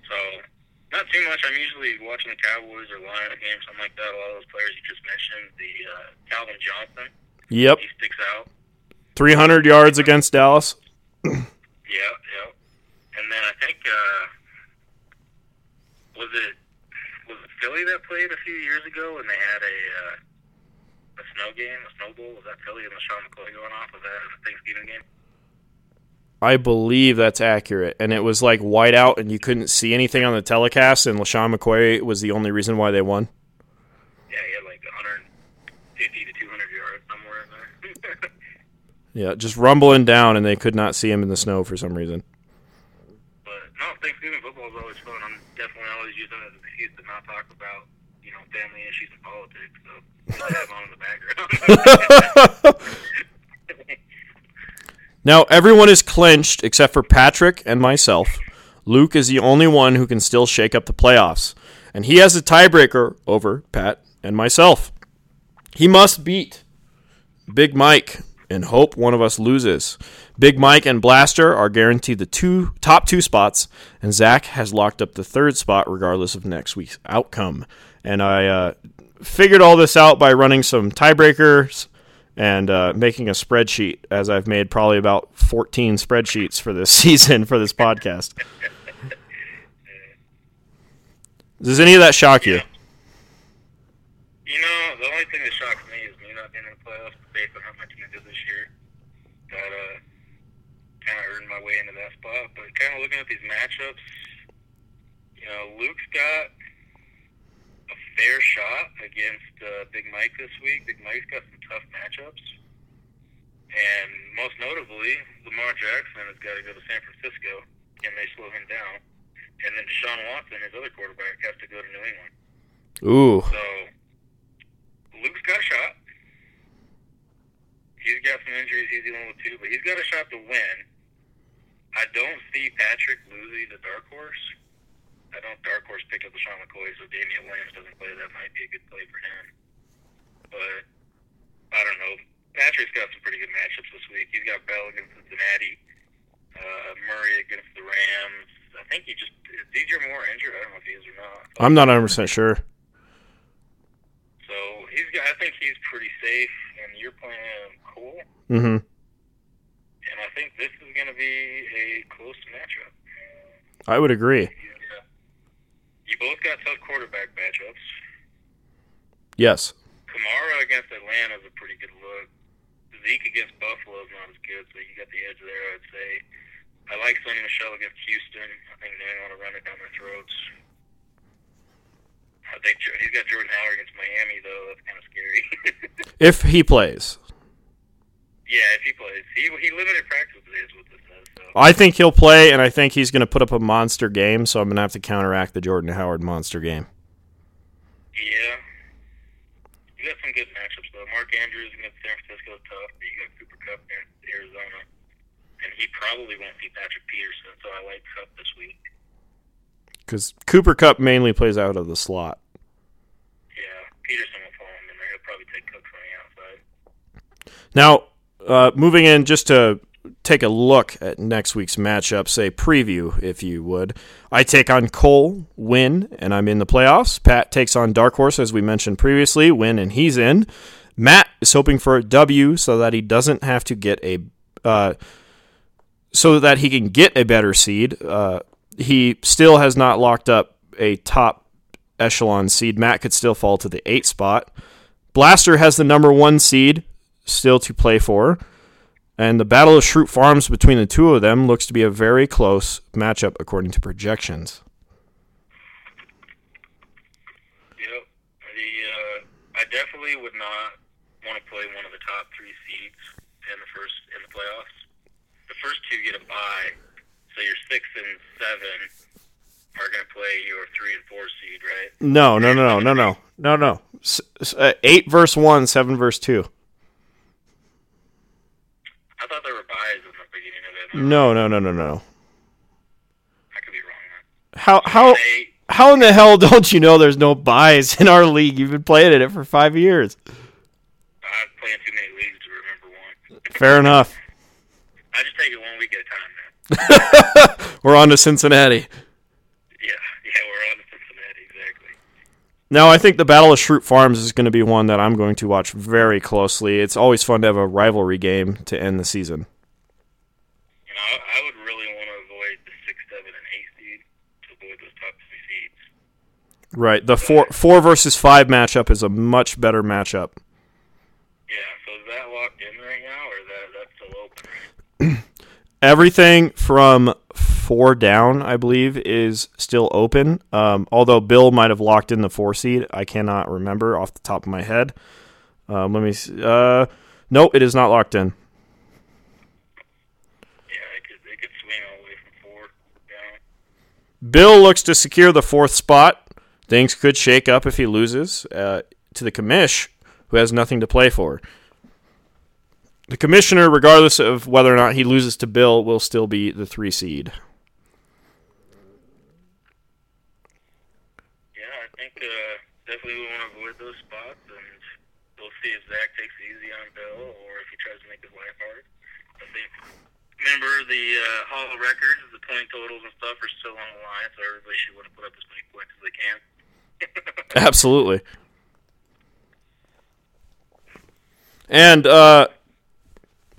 [SPEAKER 3] So not too much. I'm usually watching the Cowboys or Lions game, something like that. A lot of those players you just mentioned, the uh, Calvin Johnson,
[SPEAKER 2] Yep.
[SPEAKER 3] he sticks out.
[SPEAKER 2] 300 yards against Dallas.
[SPEAKER 3] Yeah, yeah. And then I think uh, was it was it Philly that played a few years ago, and they had a uh, a snow game, a snow bowl. Was that Philly and LeSean McCoy going off? Was that a Thanksgiving game?
[SPEAKER 2] I believe that's accurate. And it was like white out and you couldn't see anything on the telecast and LeSean McCoy was the only reason why they won.
[SPEAKER 3] Yeah, he had like 150 to 200 yards somewhere in there. *laughs*
[SPEAKER 2] Yeah, just rumbling down and they could not see him in the snow for some reason.
[SPEAKER 3] No, Thanksgiving football is always fun. I'm definitely always using it as an excuse to not talk about you know family issues and politics. So I have on in the background. *laughs*
[SPEAKER 2] Now, everyone is clinched except for Patrick and myself. Luke is the only one who can still shake up the playoffs, and he has a tiebreaker over Pat and myself. He must beat Big Mike and hope one of us loses. Big Mike and Blaster are guaranteed the two top two spots, and Zach has locked up the third spot regardless of next week's outcome. And I uh, figured all this out by running some tiebreakers and uh, making a spreadsheet, as I've made probably about 14 spreadsheets for this *laughs* season for this podcast. Does any of that shock you?
[SPEAKER 3] You know, the only thing that shocks me is me not being in the playoffs based on how my team did this year. That uh, kind of earned my way into that spot. But kind of looking at these matchups, you know, Luke's got a fair shot against uh, Big Mike this week. Big Mike's got some tough matchups. And most notably, Lamar Jackson has got to go to San Francisco. Can they slow him down? And then Deshaun Watson, his other quarterback, has to go to New England.
[SPEAKER 2] Ooh.
[SPEAKER 3] So Luke's got a shot. He's got some injuries he's dealing with too, but he's got a shot to win. I don't see Patrick losing to Dark Horse. I don't Dark Horse pick up the Sean McCoy, so Damien Williams doesn't play. That might be a good play for him. But I don't know. Patrick's got some pretty good matchups this week. He's got Bell against Cincinnati, uh, Murray against the Rams. I think he just is DJ Moore injured. I don't know if he is or not.
[SPEAKER 2] I'm not 100% sure.
[SPEAKER 3] So he's got. I think he's pretty safe, and you're playing Cole,
[SPEAKER 2] hmm
[SPEAKER 3] and I think this is going to be a close matchup.
[SPEAKER 2] I would agree.
[SPEAKER 3] He's You both got tough quarterback matchups.
[SPEAKER 2] Yes.
[SPEAKER 3] Kamara against Atlanta is a pretty good look. Zeke against Buffalo is not as good, so you got the edge there. I'd say. I like Sony Michel against Houston. I think they want to run it down their throats. I think he's got Jordan Howard against Miami, though. That's kind of scary. *laughs*
[SPEAKER 2] If he plays.
[SPEAKER 3] Yeah, if he plays, he he limited practice is what this says. So.
[SPEAKER 2] I think he'll play, and I think he's going to put up a monster game, so I'm going to have to counteract the Jordan Howard monster game.
[SPEAKER 3] Yeah. You got some good matchups though. Mark Andrews against San Francisco is tough, but you got Cooper Kupp against Arizona. And he probably won't see Patrick Peterson, so I like Kupp this week.
[SPEAKER 2] Because Cooper Kupp mainly plays out of the slot.
[SPEAKER 3] Yeah. Peterson will follow him in there. He'll probably take Cook from the outside.
[SPEAKER 2] Now, uh, moving in just to take a look at next week's matchup, say preview, if you would. I take on Cole, win, and I'm in the playoffs. Pat takes on Dark Horse, as we mentioned previously, win, and he's in. Matt is hoping for a W so that he doesn't have to get a. Uh, so that he can get a better seed. Uh, he still has not locked up a top echelon seed. Matt could still fall to the eight spot. Blaster has the number one seed still to play for. And the Battle of Schrute Farms between the two of them looks to be a very close matchup according to projections.
[SPEAKER 3] Yep. The uh, I definitely would not want to play one of the top three seeds in the first in the playoffs. The first two get a bye, so your six and seven are going to play your three and four seed, right?
[SPEAKER 2] No, no, no, no, no, no, no, no. S- s- uh, eight verse one, seven verse two.
[SPEAKER 3] I thought there were byes in the beginning of it.
[SPEAKER 2] No, no, no, no, no.
[SPEAKER 3] I could be wrong.
[SPEAKER 2] How how how in the hell *laughs* don't you know there's no byes in our league? You've been playing in it for five years.
[SPEAKER 3] I'm playing too many leagues to remember one.
[SPEAKER 2] Fair enough.
[SPEAKER 3] I just take it one week at a time, man. *laughs*
[SPEAKER 2] We're on to Cincinnati.
[SPEAKER 3] Yeah, *laughs* yeah, we're on to Cincinnati exactly.
[SPEAKER 2] Now, I think the Battle of Schrute Farms is going to be one that I'm going to watch very closely. It's always fun to have a rivalry game to end the season.
[SPEAKER 3] I, I would really want to avoid the six, seven, and eight seed to avoid those top three seeds.
[SPEAKER 2] Right. The four four versus five matchup is a much better matchup.
[SPEAKER 3] Yeah, so is that locked in right now, or is that that's still open? Right? *clears throat*
[SPEAKER 2] Everything from four down, I believe, is still open. Um, although Bill might have locked in the four seed, I cannot remember off the top of my head. Um, let me. See. Uh, no, it is not locked in.
[SPEAKER 3] Yeah, it could it could swing all the way from four down.
[SPEAKER 2] Bill looks to secure the fourth spot. Things could shake up if he loses uh, to the commish, who has nothing to play for. The commissioner, regardless of whether or not he loses to Bill, will still be the three seed.
[SPEAKER 3] Yeah, I think uh, definitely we want to avoid those spots, and we'll see if Zach takes easy on Bill or if he tries to make his life hard. I think. Remember the uh, Hall of Records, point totals and stuff are still on the line, so everybody should want to put up as many points as they can. *laughs*
[SPEAKER 2] Absolutely. And uh,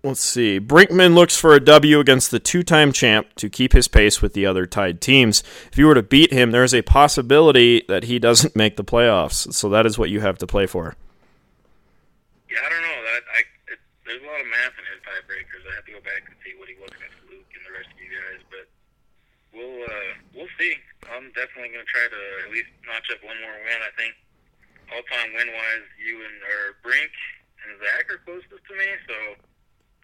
[SPEAKER 2] let's see. Brinkman looks for a W against the two-time champ to keep his pace with the other tied teams. If you were to beat him, there is a possibility that he doesn't *laughs* make the playoffs. So that is what you have to play for.
[SPEAKER 3] Yeah, I don't know. That I it, there's a lot of math in his tiebreakers. I have to go back and see what he was against Luke and the rest of you guys, but we'll uh, we'll see. I'm definitely going to try to at least notch up one more win. I think all time win wise, you and or Brink and Zach are closest to me. So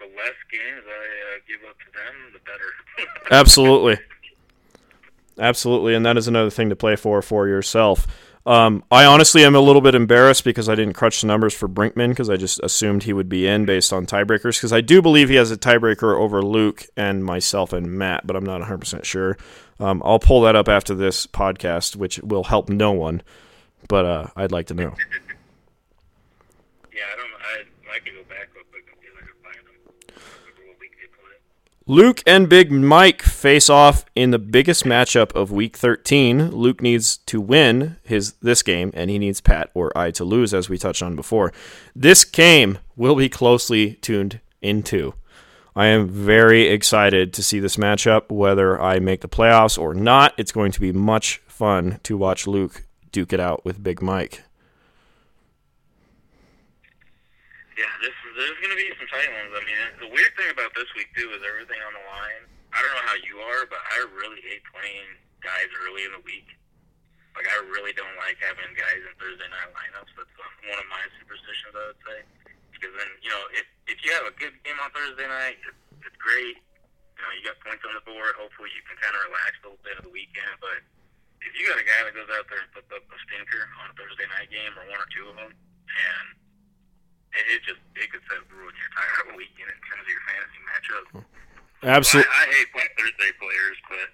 [SPEAKER 3] the less games I uh, give up to them, the better. *laughs*
[SPEAKER 2] Absolutely. Absolutely, and that is another thing to play for for yourself. Um, I honestly am a little bit embarrassed because I didn't crunch the numbers for Brinkman because I just assumed he would be in based on tiebreakers because I do believe he has a tiebreaker over Luke and myself and Matt, but I'm not 100% sure. Um, I'll pull that up after this podcast, which will help no one, but uh, I'd like to know. *laughs*
[SPEAKER 3] yeah, I don't. I I could go back real quick and see if I can find them. Remember what week they play.
[SPEAKER 2] Luke and Big Mike face off in the biggest matchup of Week 13. Luke needs to win his this game, and he needs Pat or I to lose, as we touched on before. This game will be closely tuned into. I am very excited to see this matchup, whether I make the playoffs or not. It's going to be much fun to watch Luke duke it out with Big Mike.
[SPEAKER 3] Yeah, this there's going to be some tight ones. I mean, the weird thing about this week too is everything on the line. I don't know how you are, but I really hate playing guys early in the week. Like I really don't like having guys in Thursday night lineups. That's one of my superstitions, I would say. Because then, you know, if if you have a good game on Thursday night, it's, it's great. You know, you got points on the board. Hopefully, you can kind of relax a little bit of the weekend. But if you got a guy that goes out there and puts up a stinker on a Thursday night game, or one or two of them, and it, it just it could set ruin your entire *laughs* weekend in terms of your fantasy matchup.
[SPEAKER 2] Absolutely.
[SPEAKER 3] I, I hate playing Thursday players, but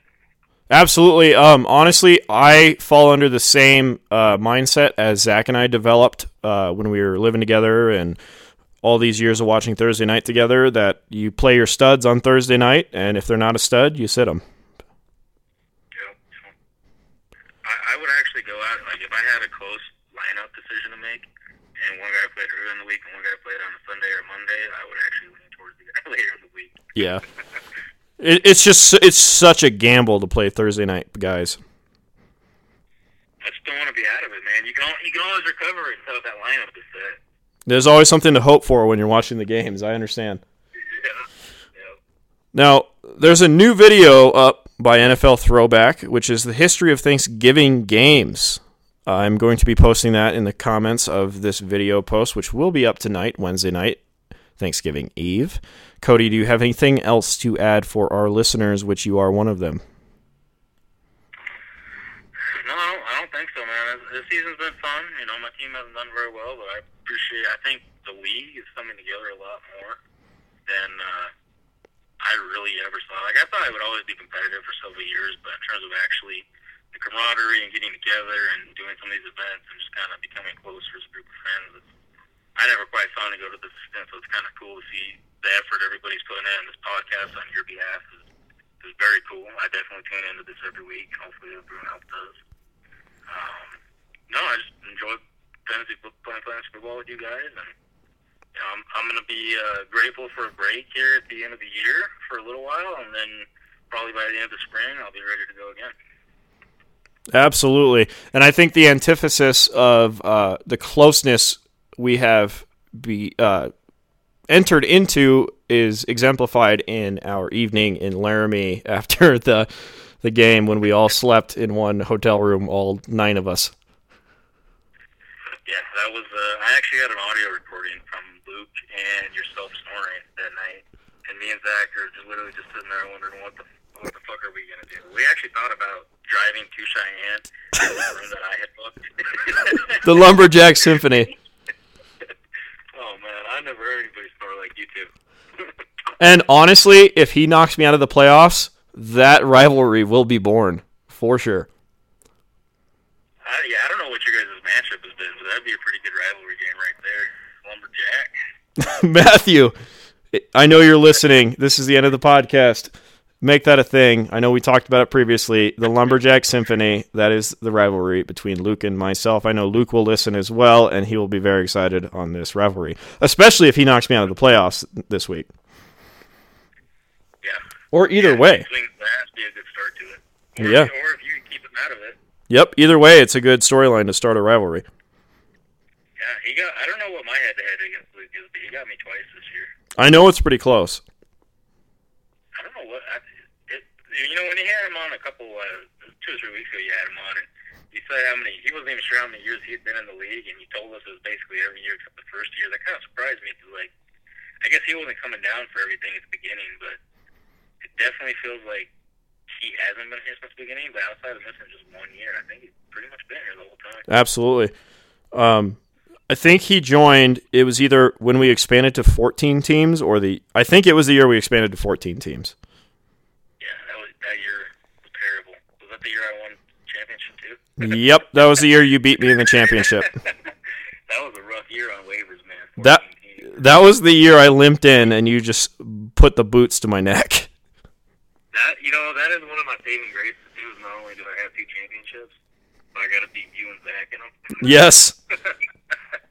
[SPEAKER 2] Absolutely. Um, honestly, I fall under the same uh, mindset as Zach and I developed uh, when we were living together and all these years of watching Thursday night together. That you play your studs on Thursday night, and if they're not a stud, you sit them.
[SPEAKER 3] know, I, I would actually go out like if I had a close lineup decision to make, and one guy played early in the week and one guy played on a Sunday or Monday, I would actually lean towards the guy *laughs* later in the week.
[SPEAKER 2] Yeah. It, it's just it's such a gamble to play Thursday night, guys.
[SPEAKER 3] I just don't want to be out of it, man. You can you can always recover until that lineup is set.
[SPEAKER 2] There's always something to hope for when you're watching the games. I understand. *laughs* Now, there's a new video up by NFL Throwback, which is the history of Thanksgiving games. I'm going to be posting that in the comments of this video post, which will be up tonight, Wednesday night, Thanksgiving Eve. Cody, do you have anything else to add for our listeners, which you are one of them?
[SPEAKER 3] No, I don't, I don't think so, man. This season's been fun. You know, my team hasn't done very well, but I appreciate. I think the league is coming together a lot more than uh, I really ever saw. Like I thought it would always be competitive for several years, but in terms of actually the camaraderie and getting together and doing some of these events and just kind of becoming closer as a group of friends, it's, I never quite saw it go to this extent. So it's kind of cool to see the effort everybody's putting in. This podcast on your behalf is is very cool. I definitely tune into this every week. Hopefully, everyone else does. Um, no, I just enjoy fantasy fo- playing fantasy football with you guys, and I'm I'm gonna be uh, grateful for a break here at the end of the year for a little while, and then probably by the end of the spring, I'll be ready to go again.
[SPEAKER 2] Absolutely. And I think the antithesis of uh, the closeness we have be uh, entered into is exemplified in our evening in Laramie *laughs* after the the game when we all slept in one hotel room, all nine of us.
[SPEAKER 3] Yeah, that was. Uh, I actually had an audio recording from Luke and yourself snoring that night, and me and Zach are just literally just sitting there wondering what the what the fuck are we gonna do. We actually thought about driving to Cheyenne to the room that I had booked. *laughs*
[SPEAKER 2] The Lumberjack Symphony. *laughs*
[SPEAKER 3] oh man, I never heard anybody snore like you two. *laughs*
[SPEAKER 2] And honestly, if he knocks me out of the playoffs, that rivalry will be born for sure.
[SPEAKER 3] I, yeah, I don't know what your guys' matchup has been, but that'd be a pretty good rivalry game right there. Lumberjack. *laughs*
[SPEAKER 2] Matthew, I know you're listening. This is the end of the podcast. Make that a thing. I know we talked about it previously. The Lumberjack Symphony, that is the rivalry between Luke and myself. I know Luke will listen as well, and he will be very excited on this rivalry, especially if he knocks me out of the playoffs this week.
[SPEAKER 3] Yeah.
[SPEAKER 2] Or either way.
[SPEAKER 3] Swing fast, be a good start to it. Or,
[SPEAKER 2] Yeah.
[SPEAKER 3] Or if you can keep him out of it.
[SPEAKER 2] Yep, either way, it's a good storyline to start a rivalry.
[SPEAKER 3] Yeah, he got. I don't know what my head-to-head against Luke is, but he got me twice this year.
[SPEAKER 2] I know it's pretty close.
[SPEAKER 3] I don't know what. I, it, you know, when you had him on a couple, uh, two or three weeks ago, you had him on, and you say how many. He wasn't even sure how many years he'd been in the league, and he told us it was basically every year except the first year. That kind of surprised me. Cause like, I guess he wasn't coming down for everything at the beginning, but it definitely feels like he hasn't been here since the beginning. But outside of missing just one year, I think he's pretty much been here the whole time.
[SPEAKER 2] Absolutely. Um, I think he joined. It was either when we expanded to 14 teams, or the. I think it was the year we expanded to 14 teams.
[SPEAKER 3] Yeah, that was that year was terrible. Was that the year I won championship too? *laughs*
[SPEAKER 2] yep, that was the year you beat me in the championship. *laughs*
[SPEAKER 3] that was a rough year on waivers, man.
[SPEAKER 2] That
[SPEAKER 3] teams.
[SPEAKER 2] that was the year I limped in, and you just put the boots to my neck. *laughs*
[SPEAKER 3] That you know that is one of my saving graces too. Is not only do I have two championships, but I got to beat you and Zach in them.
[SPEAKER 2] Yes.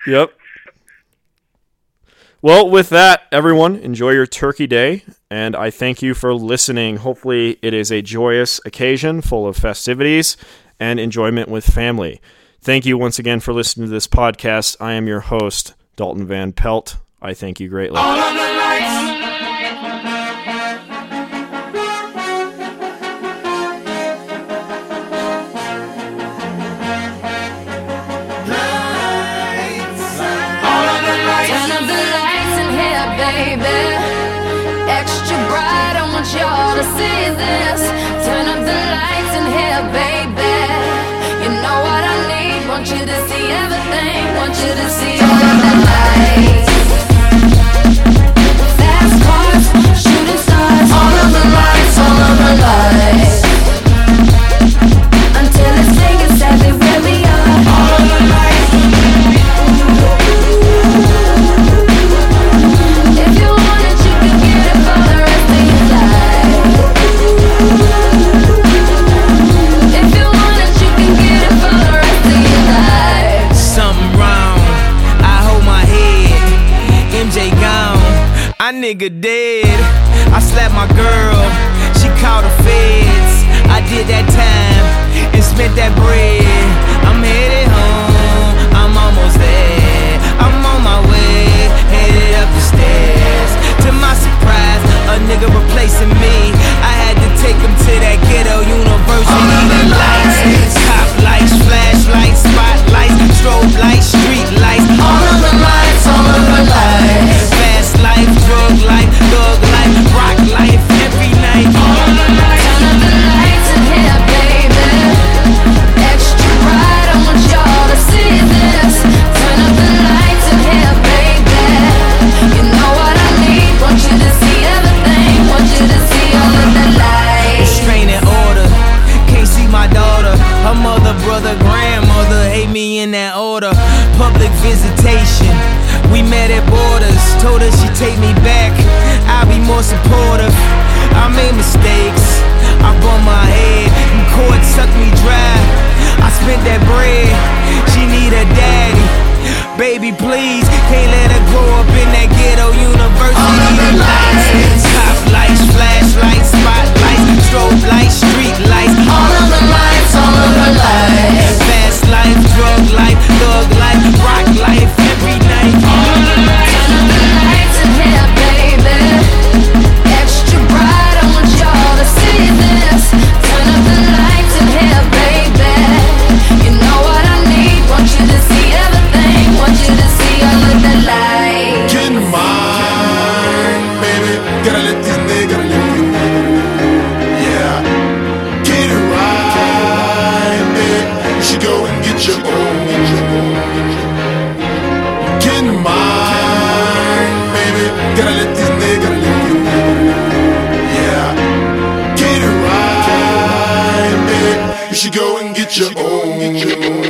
[SPEAKER 2] Yep. Well, with that, everyone, enjoy your Turkey Day, and I thank you for listening. Hopefully, it is a joyous occasion full of festivities and enjoyment with family. Thank you once again for listening to this podcast. I am your host, Dalton Van Pelt. I thank you greatly.
[SPEAKER 6] To see this. Turn up the lights in here, baby. You know what I need. Want you to see everything. Want you to see all of the lights. Fast cars, shooting stars. All of the lights, all of the lights.
[SPEAKER 4] Nigga dead. I slapped my girl. She called the feds. I did that time and spent that bread.
[SPEAKER 7] Go and get your own.